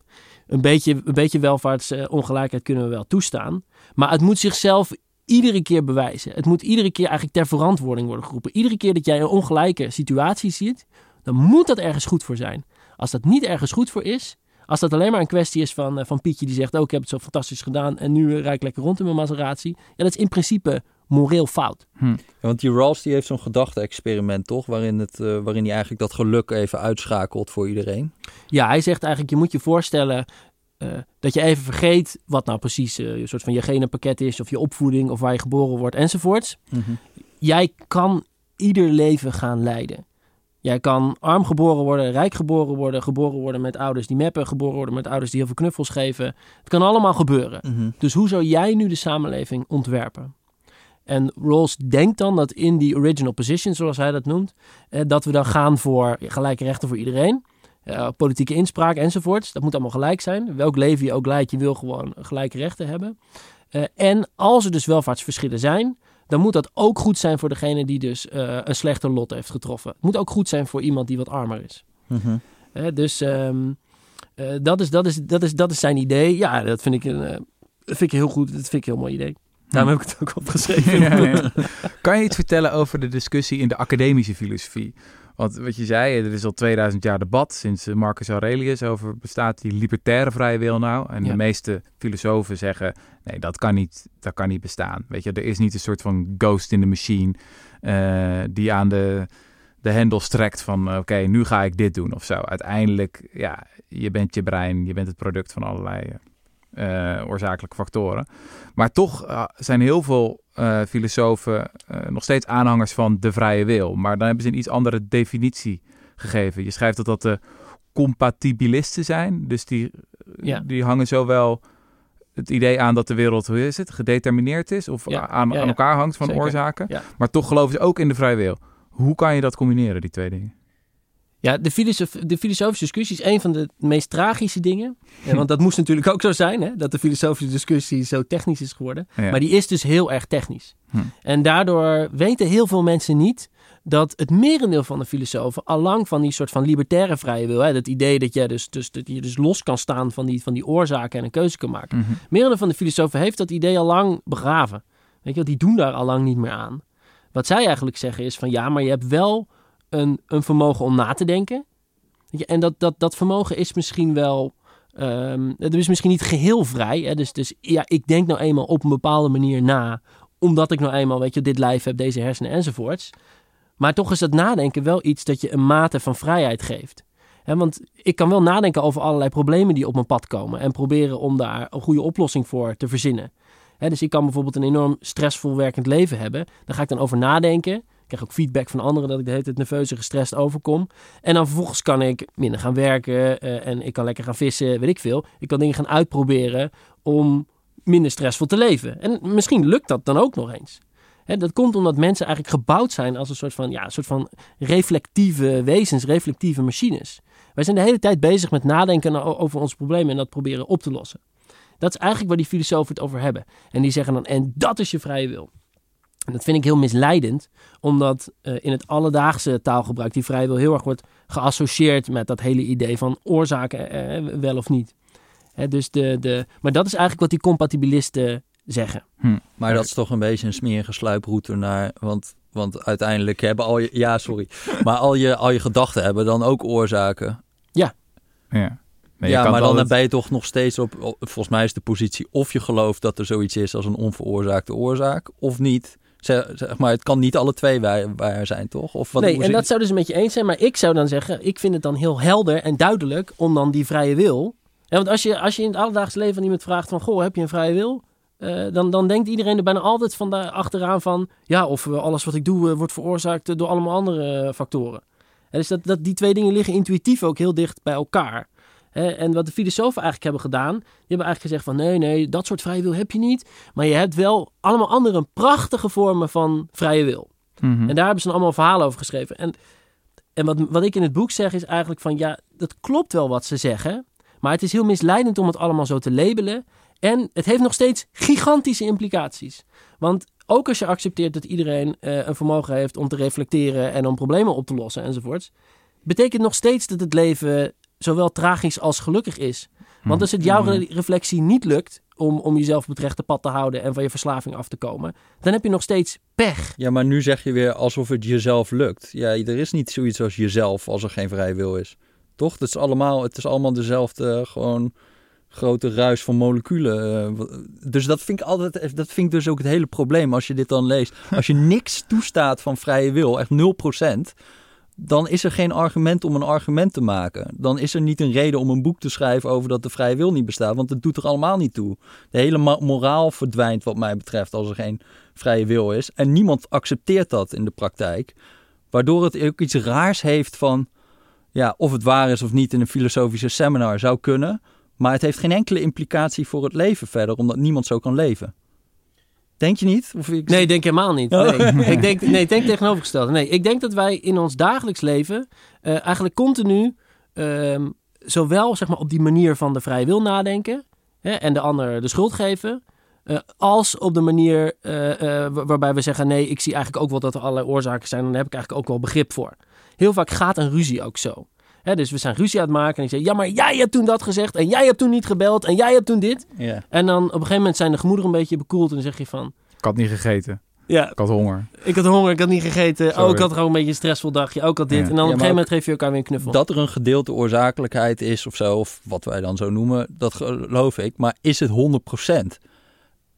een beetje, een beetje welvaartsongelijkheid kunnen we wel toestaan. Maar het moet zichzelf iedere keer bewijzen. Het moet iedere keer eigenlijk ter verantwoording worden geroepen. Iedere keer dat jij een ongelijke situatie ziet, dan moet dat ergens goed voor zijn. Als dat niet ergens goed voor is, als dat alleen maar een kwestie is van, eh, van Pietje die zegt: Oh, ik heb het zo fantastisch gedaan en nu eh, rijd ik lekker rond in mijn Maserati. Ja, dat is in principe moreel fout. Ja, want die Rawls die heeft zo'n gedachte-experiment, toch? Waarin, het, eh, waarin hij eigenlijk dat geluk even uitschakelt voor iedereen. Ja, hij zegt eigenlijk, je moet je voorstellen eh, dat je even vergeet wat nou precies eh, een soort van je genenpakket is, of je opvoeding, of waar je geboren wordt, enzovoorts. Jij kan ieder leven gaan leiden. Jij kan arm geboren worden, rijk geboren worden, geboren worden met ouders die meppen, geboren worden met ouders die heel veel knuffels geven. Het kan allemaal gebeuren. Mhm. Dus hoe zou jij nu de samenleving ontwerpen? En Rawls denkt dan dat in die original position, zoals hij dat noemt, eh, dat we dan gaan voor gelijke rechten voor iedereen. eh, politieke inspraak enzovoorts. Dat moet allemaal gelijk zijn. Welk leven je ook leidt, je wil gewoon gelijke rechten hebben. Eh, en als er dus welvaartsverschillen zijn, dan moet dat ook goed zijn voor degene die dus eh, een slechter lot heeft getroffen. Het moet ook goed zijn voor iemand die wat armer is. Mhm. Dus ehm, eh, dat, is, dat, is, dat, is, dat is zijn idee. Ja, dat vind ik een, dat vind ik heel goed. Dat vind ik een heel mooi idee. Daarom heb ik het ook opgeschreven. Ja, ja. [laughs] Kan je iets vertellen over de discussie in de academische filosofie? Want wat je zei, er is al 2000 jaar debat sinds eh, Marcus Aurelius over bestaat die libertaire vrije wil nou? En Ja. de meeste filosofen zeggen, nee, dat kan niet, dat kan niet bestaan. Weet je, er is niet een soort van ghost in the machine eh, die aan de, de hendel strekt van, eh, oké, nu ga ik dit doen of zo. Uiteindelijk, ja, je bent je brein, je bent het product van allerlei eh, oorzakelijke factoren. Maar toch eh, zijn heel veel eh, filosofen nog steeds aanhangers van de vrije wil. Maar dan hebben ze een iets andere definitie gegeven. Je schrijft dat dat de compatibilisten zijn. Dus die, Ja. die hangen zowel het idee aan dat de wereld, hoe is het, gedetermineerd is. Of Ja, aan, ja, aan elkaar hangt van Zeker. oorzaken. Maar toch geloven ze ook in de vrije wil. Hoe kan je dat combineren, die twee dingen? Ja, de, filosof, de filosofische discussie is een van de meest tragische dingen. Ja, want dat moest natuurlijk ook zo zijn, hè, dat de filosofische discussie zo technisch is geworden. Ja. Maar die is dus heel erg technisch. Hm. En daardoor weten heel veel mensen niet dat het merendeel van de filosofen allang van die soort van libertaire vrije wil, hè, dat idee dat je dus, dus, dat je dus los kan staan van die, van die oorzaken en een keuze kan maken. Mhm. Merendeel van de filosofen heeft dat idee al lang begraven. Weet je, die doen daar al lang niet meer aan. Wat zij eigenlijk zeggen is van ja, maar je hebt wel een, een vermogen om na te denken. En dat, dat, dat vermogen is misschien wel. ehm het is misschien niet geheel vrij. Hè? Dus, dus ja, ik denk nou eenmaal op een bepaalde manier na. Omdat ik nou eenmaal, weet je, dit lijf heb, deze hersenen enzovoorts. Maar toch is dat nadenken wel iets dat je een mate van vrijheid geeft. Want ik kan wel nadenken over allerlei problemen die op mijn pad komen. En proberen om daar een goede oplossing voor te verzinnen. Dus ik kan bijvoorbeeld een enorm stressvol werkend leven hebben. Daar ga ik dan over nadenken. Krijg ook feedback van anderen dat ik de hele tijd nerveus en gestrest overkom. En dan vervolgens kan ik minder gaan werken eh, en ik kan lekker gaan vissen, weet ik veel. Ik kan dingen gaan uitproberen om minder stressvol te leven. En misschien lukt dat dan ook nog eens. Dat komt omdat mensen eigenlijk gebouwd zijn als een soort van, ja, een soort van reflectieve wezens, reflectieve machines. Wij zijn de hele tijd bezig met nadenken over ons probleem en dat proberen op te lossen. Dat is eigenlijk waar die filosofen het over hebben. En die zeggen dan, en dat is je vrije wil. En dat vind ik heel misleidend, omdat eh, in het alledaagse taalgebruik die vrije wil heel erg wordt geassocieerd met dat hele idee van oorzaken eh, wel of niet. Hè, dus de, de, maar dat is eigenlijk wat die compatibilisten zeggen. Maar dat is toch een beetje een smerige sluiproute naar... Want, want uiteindelijk hebben al je... [laughs] Ja, sorry. Maar al je, al je gedachten hebben dan ook oorzaken. Ja. Ja, kan maar dan altijd- ben je toch nog steeds op... op- Volgens mij is de positie of je gelooft dat er zoiets is als een onveroorzaakte oorzaak... of niet. Zeg, maar, het kan niet alle twee waar, waar zijn, toch? Of wat nee, en dat zou dus een beetje eens zijn. Maar ik zou dan zeggen, ik vind het dan heel helder en duidelijk om dan die vrije wil. Ja, want als je, als je in het alledaagse leven aan iemand vraagt van, goh, heb je een vrije wil? Eh, dan, dan denkt iedereen er bijna altijd van daar achteraan van, ja, of eh, alles wat ik doe eh, wordt veroorzaakt door allemaal andere factoren. En dus dat, dat, die twee dingen liggen intuïtief ook heel dicht bij elkaar. En wat de filosofen eigenlijk hebben gedaan, die hebben eigenlijk gezegd van nee, nee, dat soort vrije wil heb je niet. Maar je hebt wel allemaal andere prachtige vormen van vrije wil. Mhm. En daar hebben ze dan allemaal verhalen over geschreven. En, en wat, wat ik in het boek zeg is eigenlijk van ja, dat klopt wel wat ze zeggen. Maar het is heel misleidend om het allemaal zo te labelen. En het heeft nog steeds gigantische implicaties. Want ook als je accepteert dat iedereen eh, een vermogen heeft om te reflecteren en om problemen op te lossen enzovoorts, betekent nog steeds dat het leven zowel tragisch als gelukkig is. Want als het jouw re- reflectie niet lukt om, om jezelf op het rechte pad te houden en van je verslaving af te komen, dan heb je nog steeds pech. Ja, maar nu zeg je weer alsof het jezelf lukt. Ja, er is niet zoiets als jezelf als er geen vrije wil is. Toch? Het is allemaal, het is allemaal dezelfde eh, gewoon grote ruis van moleculen. eh, Dus dat vind ik altijd, dat vind ik dus ook het hele probleem als je dit dan leest. Als je [laughs] niks toestaat van vrije wil, echt 0%, dan is er geen argument om een argument te maken. Dan is er niet een reden om een boek te schrijven over dat de vrije wil niet bestaat, want het doet er allemaal niet toe. De hele moraal verdwijnt wat mij betreft als er geen vrije wil is. En niemand accepteert dat in de praktijk. Waardoor het ook iets raars heeft van... Ja, of het waar is of niet in een filosofische seminar zou kunnen. Maar het heeft geen enkele implicatie voor het leven verder. Omdat niemand zo kan leven. Denk je niet? Of ik... Nee, denk helemaal niet. Oh. Nee, [laughs] ik denk, nee, denk tegenovergesteld. Nee, ik denk dat wij in ons dagelijks leven eh, eigenlijk continu ehm, zowel zeg maar, op die manier van de vrije wil nadenken hè, en de ander de schuld geven, eh, als op de manier eh, wa- waarbij we zeggen: nee, ik zie eigenlijk ook wel dat er allerlei oorzaken zijn en daar heb ik eigenlijk ook wel begrip voor. Heel vaak gaat een ruzie ook zo. Hè, dus we zijn ruzie aan het maken en ik zeg: ja, maar jij hebt toen dat gezegd en jij hebt toen niet gebeld en jij hebt toen dit. Ja. En dan op een gegeven moment zijn de gemoederen een beetje bekoeld en dan zeg je van. Ik had niet gegeten. Ja, Ik had honger. ik had honger, ik had niet gegeten. Sorry. Oh, ik had gewoon een beetje een stressvol dagje. Ook had dit. Ja. En dan op een gegeven moment geef je elkaar weer een knuffel. Dat er een gedeelte oorzakelijkheid is of zo. Of wat wij dan zo noemen. Dat geloof ik. Maar is het 100%?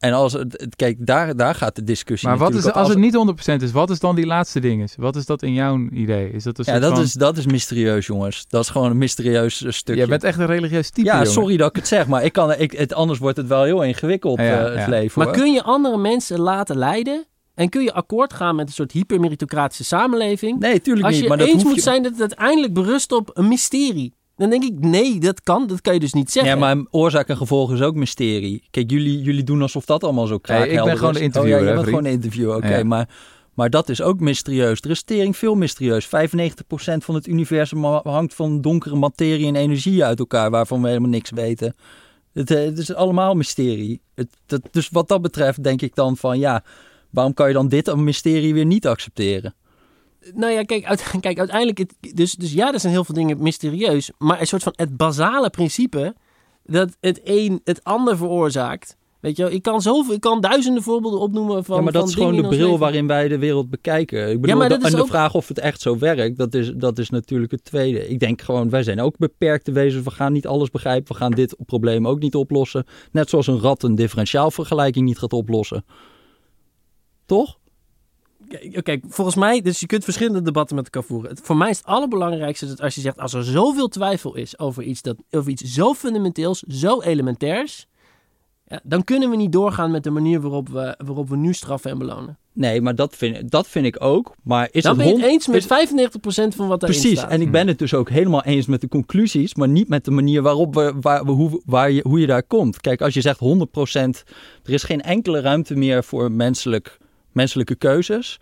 En als het, kijk, daar, daar gaat de discussie Maar wat is, natuurlijk als op. het niet 100% is, wat is dan die laatste ding? Is? Wat is dat in jouw idee? Is dat een Ja, dat van... is, dat is mysterieus, jongens. Dat is gewoon een mysterieus eh, stukje. Jij bent echt een religieus type, ja, jongen. sorry dat ik het zeg, maar ik kan, ik, het, anders wordt het wel heel ingewikkeld, Ja, eh, het ja. leven. maar hoor. kun je andere mensen laten leiden? En kun je akkoord gaan met een soort hypermeritocratische samenleving? Nee, tuurlijk Als niet. je Maar dat eens hoef moet je... zijn dat het uiteindelijk berust op een mysterie. Dan denk ik, nee, dat kan. Dat kan je dus niet zeggen. Ja, maar oorzaak en gevolg is ook mysterie. Kijk, jullie, jullie doen alsof dat allemaal zo Nee, ik ben kraakhelder gewoon is. de interviewer, Oh, ja, je bent gewoon een interviewer, oké. Ja. Maar, maar dat is ook mysterieus. Er is tering veel mysterieus. 95% van het universum hangt van donkere materie en energie uit elkaar... waarvan we helemaal niks weten. Het, eh, het is allemaal mysterie. Het, dat, dus wat dat betreft denk ik dan van... ja, waarom kan je dan dit een mysterie weer niet accepteren? Nou ja, kijk, uit- [laughs] kijk uiteindelijk... Het, dus, dus ja, er zijn heel veel dingen mysterieus. Maar een soort van het basale principe... dat het een het ander veroorzaakt... Weet je wel, ik kan, zoveel, ik kan duizenden voorbeelden opnoemen van ja, maar dat is gewoon de bril leven. waarin wij de wereld bekijken. Ik bedoel, maar dat de- is en de ook- vraag of het echt zo werkt, dat is, dat is natuurlijk het tweede. Ik denk gewoon, wij zijn ook beperkte wezens. We gaan niet alles begrijpen. We gaan dit probleem ook niet oplossen. Net zoals een rat een differentiaalvergelijking niet gaat oplossen. Toch? Kijk, volgens mij, dus je kunt verschillende debatten met elkaar voeren. Voor mij is het allerbelangrijkste dat als je zegt, als er zoveel twijfel is over iets, dat, over iets zo fundamenteels, zo elementairs, ja, dan kunnen we niet doorgaan met de manier waarop we, waarop we nu straffen en belonen. Nee, maar dat vind, dat vind ik ook. Maar is ben je het eens met is- 95% van wat daarin Precies, staat. en ik ben het dus ook helemaal eens met de conclusies, maar niet met de manier waarop we, waar, we- hoe, waar je, hoe je daar komt. Kijk, als je zegt 100%, er is geen enkele ruimte meer voor menselijk, menselijke keuzes,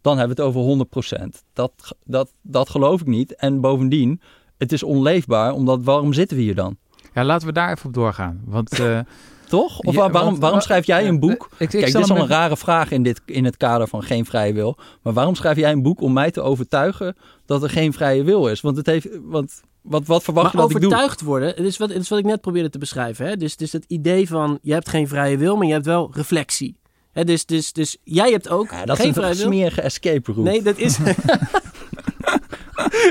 dan hebben we het over 100%. Dat, dat, dat geloof ik niet. En bovendien, het is onleefbaar, omdat waarom zitten we hier dan? Ja, laten we daar even op doorgaan. Want, eh, [laughs] Toch? Of Ja, waarom, waarom wa- schrijf jij een boek? ik, ik Kijk, dit is al een rare vraag in, dit, in het kader van geen vrije wil. Maar waarom schrijf jij een boek om mij te overtuigen dat er geen vrije wil is? Want, het heeft, want wat, wat verwacht maar je dat ik doe? overtuigd worden, het is, wat, het is wat ik net probeerde te beschrijven. Hè? Dus, dus het idee van, je hebt geen vrije wil, maar je hebt wel reflectie. Dus, dus, dus jij hebt ook Ja, dat geen is een smerige escape route. Nee, dat is... [laughs]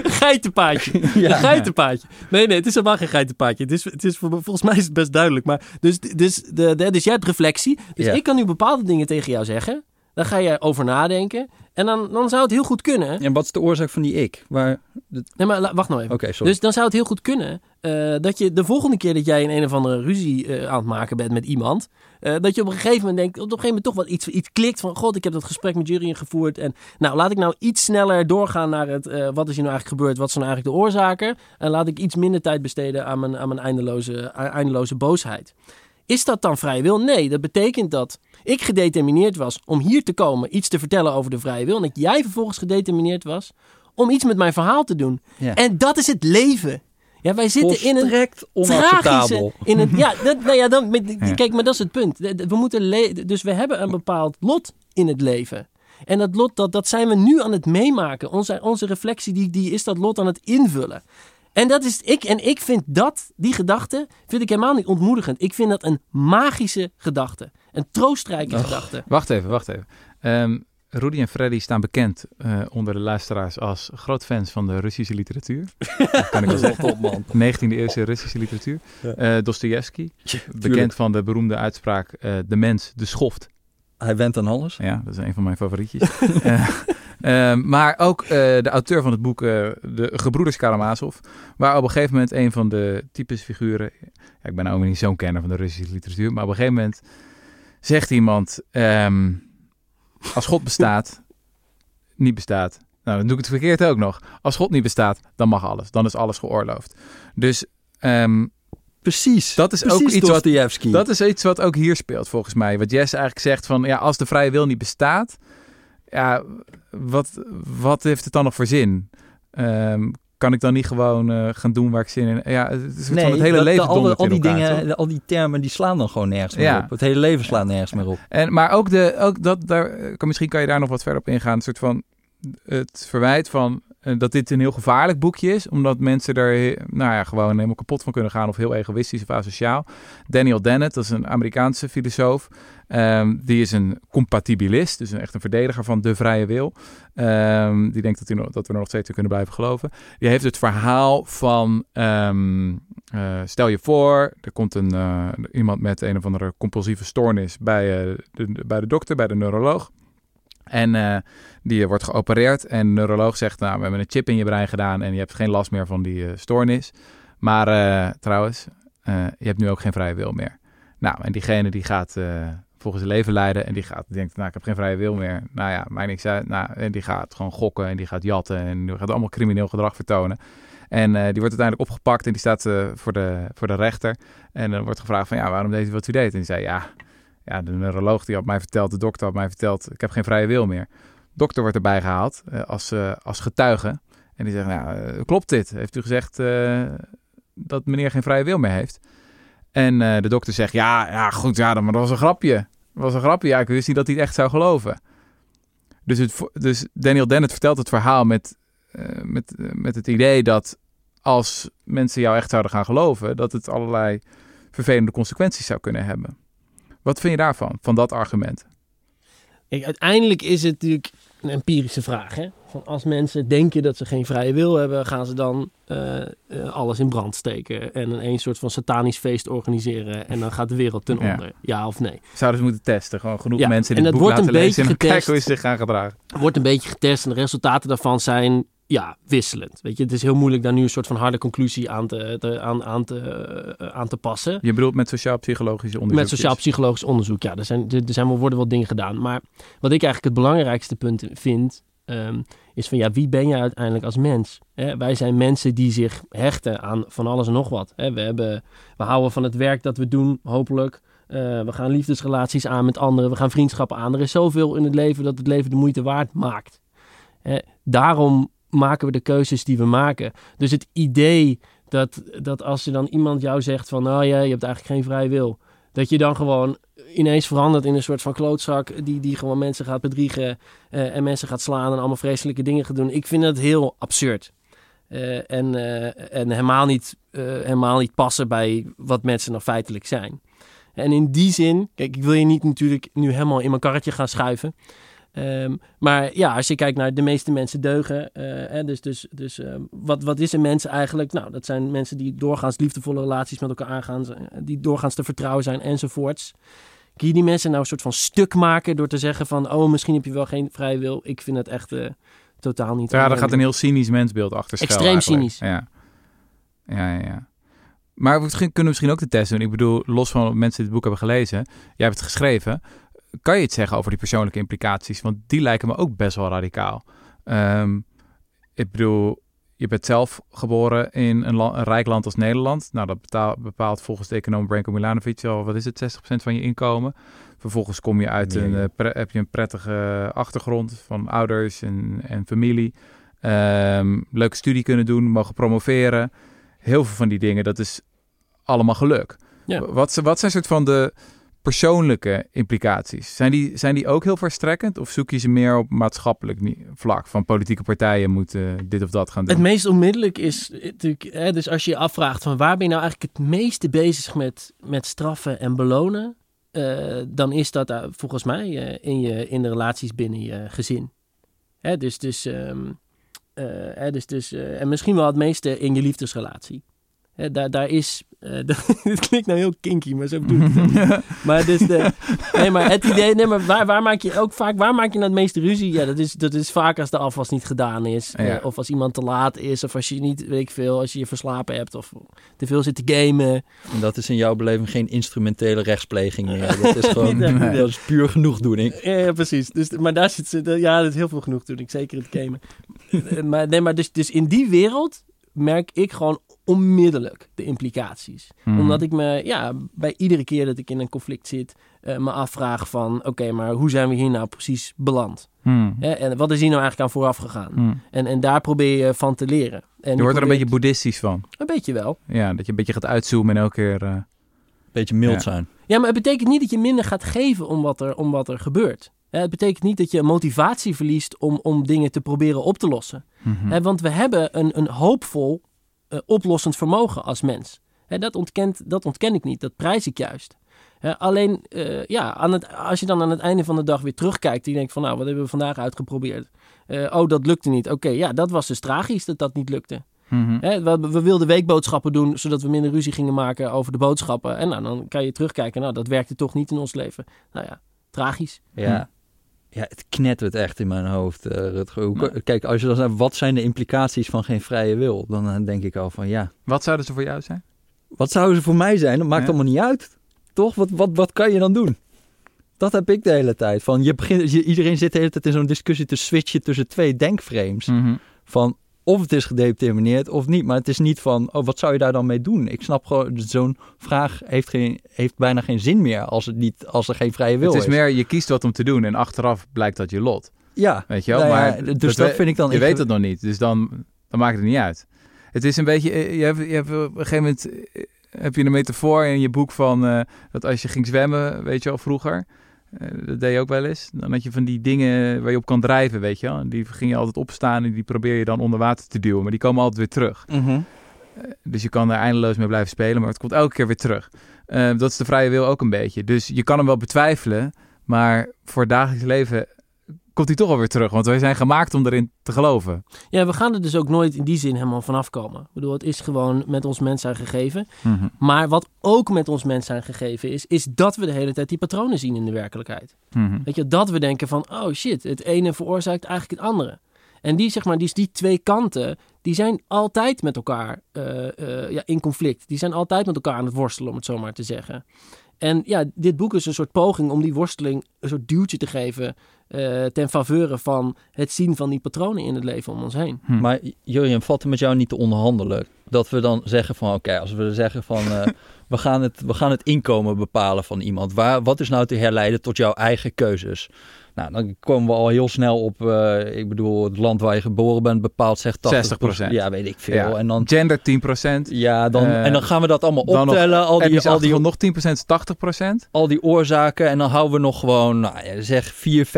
geitenpaadje. Ja. Een geitenpaadje. Nee, nee, het is helemaal geen geitenpaadje. Het is, het is, volgens mij is het best duidelijk. Maar dus, dus, de, de, dus jij hebt reflectie. Dus Ja. ik kan nu bepaalde dingen tegen jou zeggen. Dan ga je over nadenken. En dan, dan zou het heel goed kunnen. En wat is de oorzaak van die ik? Waar... Nee, maar wacht nou even. sorry. Dus dan zou het heel goed kunnen eh, dat je de volgende keer dat jij in een of andere ruzie eh, aan het maken bent met iemand, eh, dat je op een gegeven moment denkt, op een gegeven moment toch wat iets, iets klikt van, god, ik heb dat gesprek met Jurien gevoerd en nou, laat ik nou iets sneller doorgaan naar het, wat is hier nou eigenlijk gebeurd, wat zijn nou eigenlijk de oorzaken en laat ik iets minder tijd besteden aan mijn, aan mijn eindeloze, eindeloze boosheid. Is dat dan vrije wil? Nee, dat betekent dat ik gedetermineerd was om hier te komen, iets te vertellen over de vrije wil en dat jij vervolgens gedetermineerd was om iets met mijn verhaal te doen. Ja. En dat is het leven. Ja, wij zitten in een tragische... In een, ja, dat, nou ja, dan, met- Ja. kijk, maar dat is het punt. We moeten le- dus we hebben een bepaald lot in het leven. En dat lot, dat, dat zijn we nu aan het meemaken. Onze, onze reflectie, die, die is dat lot aan het invullen. En dat is ik. En ik vind dat, die gedachte, vind ik helemaal niet ontmoedigend. Ik vind dat een magische gedachte. Een troostrijke gedachte. Wacht even, wacht even. Ehm, Rudy en Freddy staan bekend eh, onder de luisteraars als groot fans van de Russische literatuur. [laughs] Dat kan ik wel zeggen. Top, man. 19e eeuwse Russische literatuur. Ja. Eh Dostoevsky, bekend van de beroemde uitspraak eh, de mens, de schoft. Hij went aan alles. Ja, dat is een van mijn favorietjes. [laughs] Eh, eh, maar ook eh, de auteur van het boek De Gebroeders Karamazov. Waar op een gegeven moment een van de typische figuren... Ja, ik ben nou niet zo'n kenner van de Russische literatuur. Maar op een gegeven moment zegt iemand... ehm, als God bestaat, [laughs] niet bestaat... Nou, dan doe ik het verkeerd ook nog. Als God niet bestaat, dan mag alles. Dan is alles geoorloofd. Dus ehm, Precies. Dat is ook iets wat- dat is iets wat ook hier speelt, volgens mij. Wat Jesse eigenlijk zegt van, ja, als de vrije wil niet bestaat, ja, wat, wat heeft het dan nog voor zin? Ehm, kan ik dan niet gewoon eh, gaan doen waar ik zin in? Ja, het is Nee, van het hele dat- leven al, al die dingen, toch? al die termen, die slaan dan gewoon nergens meer Ja. op. Het hele leven slaat nergens meer op. En, maar ook, de, ook dat, daar, kan, misschien kan je daar nog wat verder op ingaan. Een soort van het verwijt van dat dit een heel gevaarlijk boekje is. Omdat mensen er nou ja, gewoon helemaal kapot van kunnen gaan. Of heel egoïstisch of asociaal. Daniel Dennett, dat is een Amerikaanse filosoof. ehm, die is een compatibilist. Dus echt een verdediger van de vrije wil. Ehm, die denkt dat, dat we er nog steeds kunnen blijven geloven. Die heeft het verhaal van... ehm, eh, stel je voor, er komt een, eh, iemand met een of andere compulsieve stoornis bij, eh, bij de dokter, bij de neuroloog. En eh, die wordt geopereerd en de neuroloog zegt, nou, we hebben een chip in je brein gedaan en je hebt geen last meer van die eh, stoornis. Maar eh, trouwens, eh, je hebt nu ook geen vrije wil meer. Nou, en diegene die gaat eh, volgens zijn leven leiden en die gaat, denkt, nou, ik heb geen vrije wil meer. Nou ja, mij niks uit. Nou, en die gaat gewoon gokken en die gaat jatten en die gaat allemaal crimineel gedrag vertonen. En eh, die wordt uiteindelijk opgepakt en die staat eh, voor, de, voor de rechter. En dan wordt gevraagd van, ja, waarom deed u wat u deed? En die zei, ja, ja, de neuroloog die had mij verteld, de dokter had mij verteld, ik heb geen vrije wil meer. Dokter wordt erbij gehaald eh, als, eh, als getuige. En die zegt, nou, eh, klopt dit? Heeft u gezegd dat meneer geen vrije wil meer heeft? En de dokter zegt, ja, ja, goed, ja, maar dat was een grapje. Dat was een grapje, ja, ik wist niet dat hij het echt zou geloven. Dus, het, dus Daniel Dennett vertelt het verhaal met, met, met het idee dat als mensen jou echt zouden gaan geloven, dat het allerlei vervelende consequenties zou kunnen hebben. Wat vind je daarvan, van dat argument? Kijk, uiteindelijk is het natuurlijk een empirische vraag. Hè? Van als mensen denken dat ze geen vrije wil hebben, gaan ze dan eh, eh, alles in brand steken en een, een soort van satanisch feest organiseren en dan gaat de wereld ten onder. Ja of nee? Zouden ze moeten testen, gewoon genoeg Ja, mensen en dit dat boek laten lezen en dan kijken getest. hoe ze zich gaan gedragen. Wordt een beetje getest en de resultaten daarvan zijn ja, wisselend. Weet je, het is heel moeilijk daar nu een soort van harde conclusie aan te, te- aan, aan, te, eh, aan te passen. Je bedoelt met sociaal-psychologische onderzoek? Met sociaal-psychologisch onderzoek, ja. Er, zijn, er, zijn, er worden wel dingen gedaan. Maar wat ik eigenlijk het belangrijkste punt vind... ehm, is van ja, wie ben je uiteindelijk als mens? Wij zijn mensen die zich hechten aan van alles en nog wat. We, hebben, we houden van het werk dat we doen, hopelijk. Eh, we gaan liefdesrelaties aan met anderen. We gaan vriendschappen aan. Er is zoveel in het leven dat het leven de moeite waard maakt. Daarom maken we de keuzes die we maken. Dus het idee dat, dat als er dan iemand jou zegt van... nou ja, je hebt eigenlijk geen vrije wil. Dat je dan gewoon ineens verandert in een soort van klootzak... die, die gewoon mensen gaat bedriegen eh, en mensen gaat slaan... en allemaal vreselijke dingen gaat doen. Ik vind dat heel absurd. Eh, en, eh, en helemaal, niet, helemaal niet passen bij wat mensen nou feitelijk zijn. En in die zin, kijk, ik wil je niet natuurlijk nu helemaal in mijn karretje gaan schuiven. Ehm, maar ja, als je kijkt naar de meeste mensen deugen. eh, hè, dus dus, dus ehm, wat, wat is een mens eigenlijk? Nou, dat zijn mensen die doorgaans liefdevolle relaties met elkaar aangaan. eh, Die doorgaans te vertrouwen zijn enzovoorts. Kun je die mensen nou een soort van stuk maken door te zeggen van... oh, misschien heb je wel geen vrije wil. Ik vind het echt eh, totaal niet... Ja, daar gaat een heel cynisch mensbeeld achter schuil Extreem eigenlijk. cynisch. Ja. ja, ja, ja. Maar we kunnen misschien ook de test doen. Ik bedoel, los van mensen dit boek hebben gelezen. Jij hebt het geschreven. Kan je iets zeggen over die persoonlijke implicaties? Want die lijken me ook best wel radicaal. Ehm, ik bedoel, je bent zelf geboren in een, rijk land als Nederland. Nou, dat bepaalt volgens de econoom Branko Milanovic al, wat is het, 60% van je inkomen. Vervolgens kom je uit een, eh, pre- heb je een prettige achtergrond van ouders en, en familie. Ehm, leuke studie kunnen doen, mogen promoveren. Heel veel van die dingen, dat is allemaal geluk. Ja. Wat, wat zijn soort van de persoonlijke implicaties? Zijn die, zijn die ook heel verstrekkend? Of zoek je ze meer op maatschappelijk vlak? Van politieke partijen moeten dit of dat gaan doen? Het meest onmiddellijk is natuurlijk, hè, dus als je je afvraagt van waar ben je nou eigenlijk het meeste bezig met, met straffen en belonen, eh, dan is dat eh, volgens mij eh, in, je, in de relaties binnen je gezin. Hè, dus, dus, ehm, eh, hè, dus, dus, en misschien wel het meeste in je liefdesrelatie. Hè, daar, daar is, eh, [laughs] dit klinkt nou heel kinky, maar zo bedoel ik het ook. [laughs] Maar, dus de, nee, maar het idee, nee, maar waar, waar maak je ook vaak, waar maak je nou het meeste ruzie? Ja, dat is, dat is vaak als de afwas niet gedaan is. Ja. eh, of als iemand te laat is. Of als je niet, weet ik veel, als je je verslapen hebt. Of te veel zit te gamen. En dat is in jouw beleving geen instrumentele rechtspleging meer. Dat is [laughs] gewoon Niet dat is puur genoegdoening. Ja, ja, precies. Dus, maar daar zit ze, ja, dat is heel veel genoeg toen ik zeker het gamen. Eh, maar nee, maar dus, dus in die wereld merk ik gewoon onmiddellijk de implicaties. Hmm. Omdat ik me, ja, bij iedere keer dat ik in een conflict zit, eh, me afvraag van, oké, maar hoe zijn we hier nou precies beland? Hmm. Hè? En wat is hier nou eigenlijk aan vooraf gegaan? Hmm. En, en daar probeer je van te leren. En Je wordt er een beetje boeddhistisch van. Een beetje wel. Ja, dat je een beetje gaat uitzoomen en elke keer... eh, Beetje mild Ja. zijn. Ja, maar het betekent niet dat je minder gaat geven om wat er, om wat er gebeurt. Het betekent niet dat je motivatie verliest om, om dingen te proberen op te lossen. mhm. Want we hebben een, een hoopvol eh, oplossend vermogen als mens. Hè, dat, ontkent, dat ontken ik niet, dat prijs ik juist. Hè, alleen, eh, ja, aan het, als je dan aan het einde van de dag weer terugkijkt... en je denkt van, nou, wat hebben we vandaag uitgeprobeerd? Eh, oh, dat lukte niet. Oké, ja, dat was dus tragisch dat dat niet lukte. Mhm. Hè, we, we wilden weekboodschappen doen, zodat we minder ruzie gingen maken over de boodschappen. En nou, dan kan je terugkijken, nou, dat werkte toch niet in ons leven. Nou ja, tragisch. Ja. Ja, het knettert echt in mijn hoofd, Rutger. Hoe- Kijk, als je dan zegt, wat zijn de implicaties van geen vrije wil? Dan eh, denk ik al van, ja, Wat zouden ze voor jou zijn? wat zouden ze voor mij zijn? Dat maakt Ja. allemaal niet uit. Toch? Wat, wat, wat kan je dan doen? Dat heb ik de hele tijd. Van, je begint, je, iedereen zit de hele tijd in zo'n discussie te switchen tussen twee denkframes. Mhm. Van of het is gedetermineerd of niet. Maar het is niet van, oh, wat zou je daar dan mee doen? Ik snap gewoon, zo'n vraag heeft, geen, heeft bijna geen zin meer als, het niet, als er geen vrije wil Het is meer, je kiest wat om te doen en achteraf blijkt dat je lot. Ja, Weet je wel? Nou ja, maar dus dat vind ik dan Je weet het nog niet, dus dan, dan maakt het niet uit. Het is een beetje, eh, je hebt, je hebt op een gegeven moment eh, heb je een metafoor in je boek van eh, dat als je ging zwemmen, weet je wel, vroeger. Eh, dat deed je ook wel eens. Dan had je van die dingen waar je op kan drijven, weet je wel. Die ging je altijd opstaan en die probeer je dan onder water te duwen. Maar die komen altijd weer terug. Mhm. Dus je kan er eindeloos mee blijven spelen, maar het komt elke keer weer terug. Eh, dat is de vrije wil ook een beetje. Dus je kan hem wel betwijfelen, maar voor het dagelijks leven komt hij toch alweer terug. Want wij zijn gemaakt om erin te geloven. Ja, we gaan er dus ook nooit in die zin helemaal vanaf komen. Ik bedoel, het is gewoon met ons mens zijn gegeven. Maar wat ook met ons mens zijn gegeven is, is dat we de hele tijd die patronen zien in de werkelijkheid. Mhm. Weet je, dat we denken van, oh shit, het ene veroorzaakt eigenlijk het andere. En die, zeg maar, die, die twee kanten, die zijn altijd met elkaar eh, eh, ja, in conflict. Die zijn altijd met elkaar aan het worstelen, om het zo maar te zeggen. En ja, dit boek is een soort poging om die worsteling een soort duwtje te geven uh, ten faveur van het zien van die patronen in het leven om ons heen. Hm. Maar Jurjen, valt het met jou niet te onderhandelen? Dat we dan zeggen van oké, als we zeggen van uh, [laughs] we, gaan het, we gaan het inkomen bepalen van iemand. Waar, wat is nou te herleiden tot jouw eigen keuzes? Nou, dan komen we al heel snel op, uh, ik bedoel, het land waar je geboren bent bepaalt zegt 80%. 60%. Ja, weet ik veel. Ja. En dan, Gender 10%. Ja, dan, uh, en dan gaan we dat allemaal optellen. Al die, al die, nog 10% is 80%. Al die oorzaken. En dan houden we nog gewoon, nou ja, zeg 4, 5%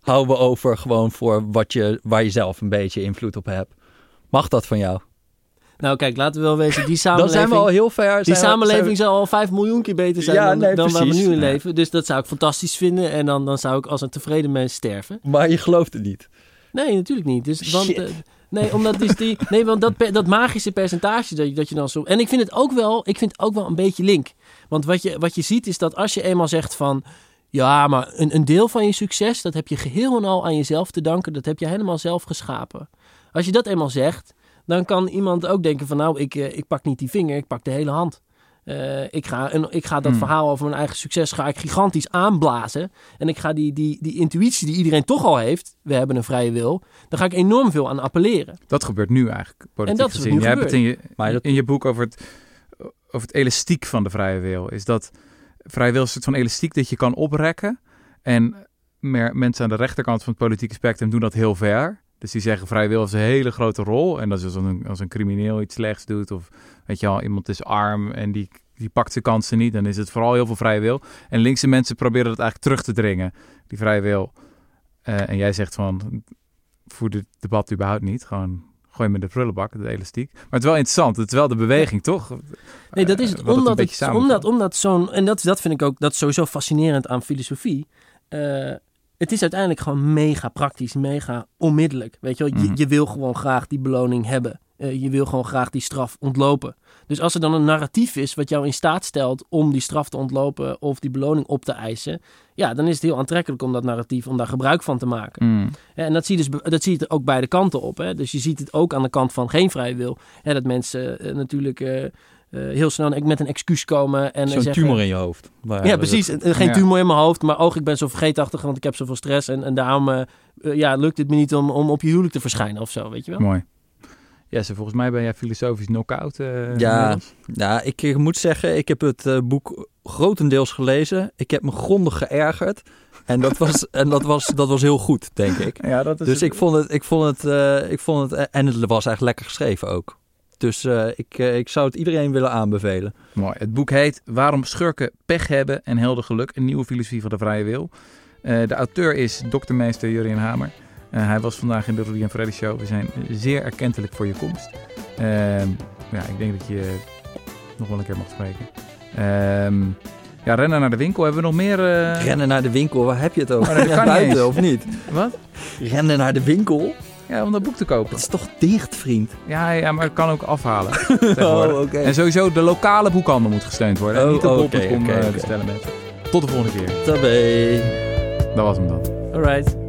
houden we over gewoon voor wat je, waar je zelf een beetje invloed op hebt. Mag dat van jou? Nou, kijk, laten we wel wezen, die samenleving... [laughs] Dan zijn we al heel ver. Die samenleving zou al 5 miljoen keer beter zijn ja, dan, nee, dan waar we nu in leven. Dus dat zou ik fantastisch vinden. En dan, dan zou ik als een tevreden mens sterven. Maar je gelooft het niet? Nee, natuurlijk niet. Dus, want, uh, nee, omdat dus die, nee, want dat, dat magische percentage dat je, dat je dan zo... En ik vind het ook wel, ik vind het ook wel een beetje link. Want wat je, wat je ziet is dat als je eenmaal zegt van... Ja, maar een, een deel van je succes, dat heb je geheel en al aan jezelf te danken. Dat heb je helemaal zelf geschapen. Als je dat eenmaal zegt, dan kan iemand ook denken van nou, ik, eh, ik pak niet die vinger, ik pak de hele hand. Uh, ik, ga, en ik ga dat hmm. verhaal over mijn eigen succes ga ik gigantisch aanblazen. En ik ga die, die, die intuïtie die iedereen toch al heeft, we hebben een vrije wil, daar ga ik enorm veel aan appelleren. Dat gebeurt nu eigenlijk, politiek en dat gezien. Is Jij hebt het in je, maar in je boek over het, over het elastiek van de vrije wil. Is dat vrije wil is een soort van elastiek dat je kan oprekken. En meer, mensen aan de rechterkant van het politieke spectrum doen dat heel ver. Dus die zeggen vrijwillig is een hele grote rol. En dat is als een, als een crimineel iets slechts doet. Of weet je al, iemand is arm en die, die pakt zijn kansen niet. Dan is het vooral heel veel vrije wil. En linkse mensen proberen dat eigenlijk terug te dringen. Die vrije wil. Uh, en jij zegt van, voer dit debat überhaupt niet. Gewoon gooi met de prullenbak, de elastiek. Maar het is wel interessant. Het is wel de beweging, toch? Nee, dat is het. Uh, omdat, het, omdat, omdat zo'n... En dat, dat vind ik ook... Dat is sowieso fascinerend aan filosofie. Uh, het is uiteindelijk gewoon mega praktisch, mega onmiddellijk. Weet je, wel? je, mhm. je wil gewoon graag die beloning hebben. Uh, je wil gewoon graag die straf ontlopen. Dus als er dan een narratief is wat jou in staat stelt om die straf te ontlopen of die beloning op te eisen, ja, dan is het heel aantrekkelijk om dat narratief, om daar gebruik van te maken. Mm. En dat zie, je dus, dat zie je ook beide kanten op. Hè? Dus je ziet het ook aan de kant van geen vrije wil. Hè, dat mensen uh, natuurlijk. Uh, uh, heel snel met een excuus komen. en Zo'n tumor in je hoofd. Ja, precies. Geen tumor in mijn hoofd, maar ook ik ben zo vergeetachtig, want ik heb zoveel stress. En, en daarom uh, ja, lukt het me niet om, om op je huwelijk te verschijnen of zo, weet je wel. Mooi. Ja, ze volgens mij ben jij filosofisch knock-out. Uh, ja, ja, ik moet zeggen, ik heb het uh, boek grotendeels gelezen. Ik heb me grondig geërgerd. En dat was, [laughs] en dat was, dat was heel goed, denk ik. Ja, dat is dus ik vond het, ik vond het, uh, ik vond het, en het was eigenlijk lekker geschreven ook. Dus uh, ik, uh, ik zou het iedereen willen aanbevelen. Mooi. Het boek heet Waarom schurken pech hebben en helder geluk. Een nieuwe filosofie van de vrije wil. Uh, de auteur is doktermeester Jurien Hamer. hij was vandaag in de Rudy en Freddy Show. We zijn zeer erkentelijk voor je komst. Ehm, ja, ik denk dat je nog wel een keer mag spreken. Ehm, ja, rennen naar de winkel. Hebben we nog meer... Rennen naar de winkel? Waar heb je het over? Oh, [laughs] nee, buiten of niet? Wat? Rennen naar de winkel? Ja, om dat boek te kopen. Het is toch dicht, vriend? Ja, ja maar het kan ook afhalen. [laughs] [laughs] oh, okay. En sowieso de lokale boekhandel moet gesteund worden. Oh, niet op bol.com okay, okay, te stellen mensen. Tot de volgende keer. Tabé. Dat was hem dan. Alright.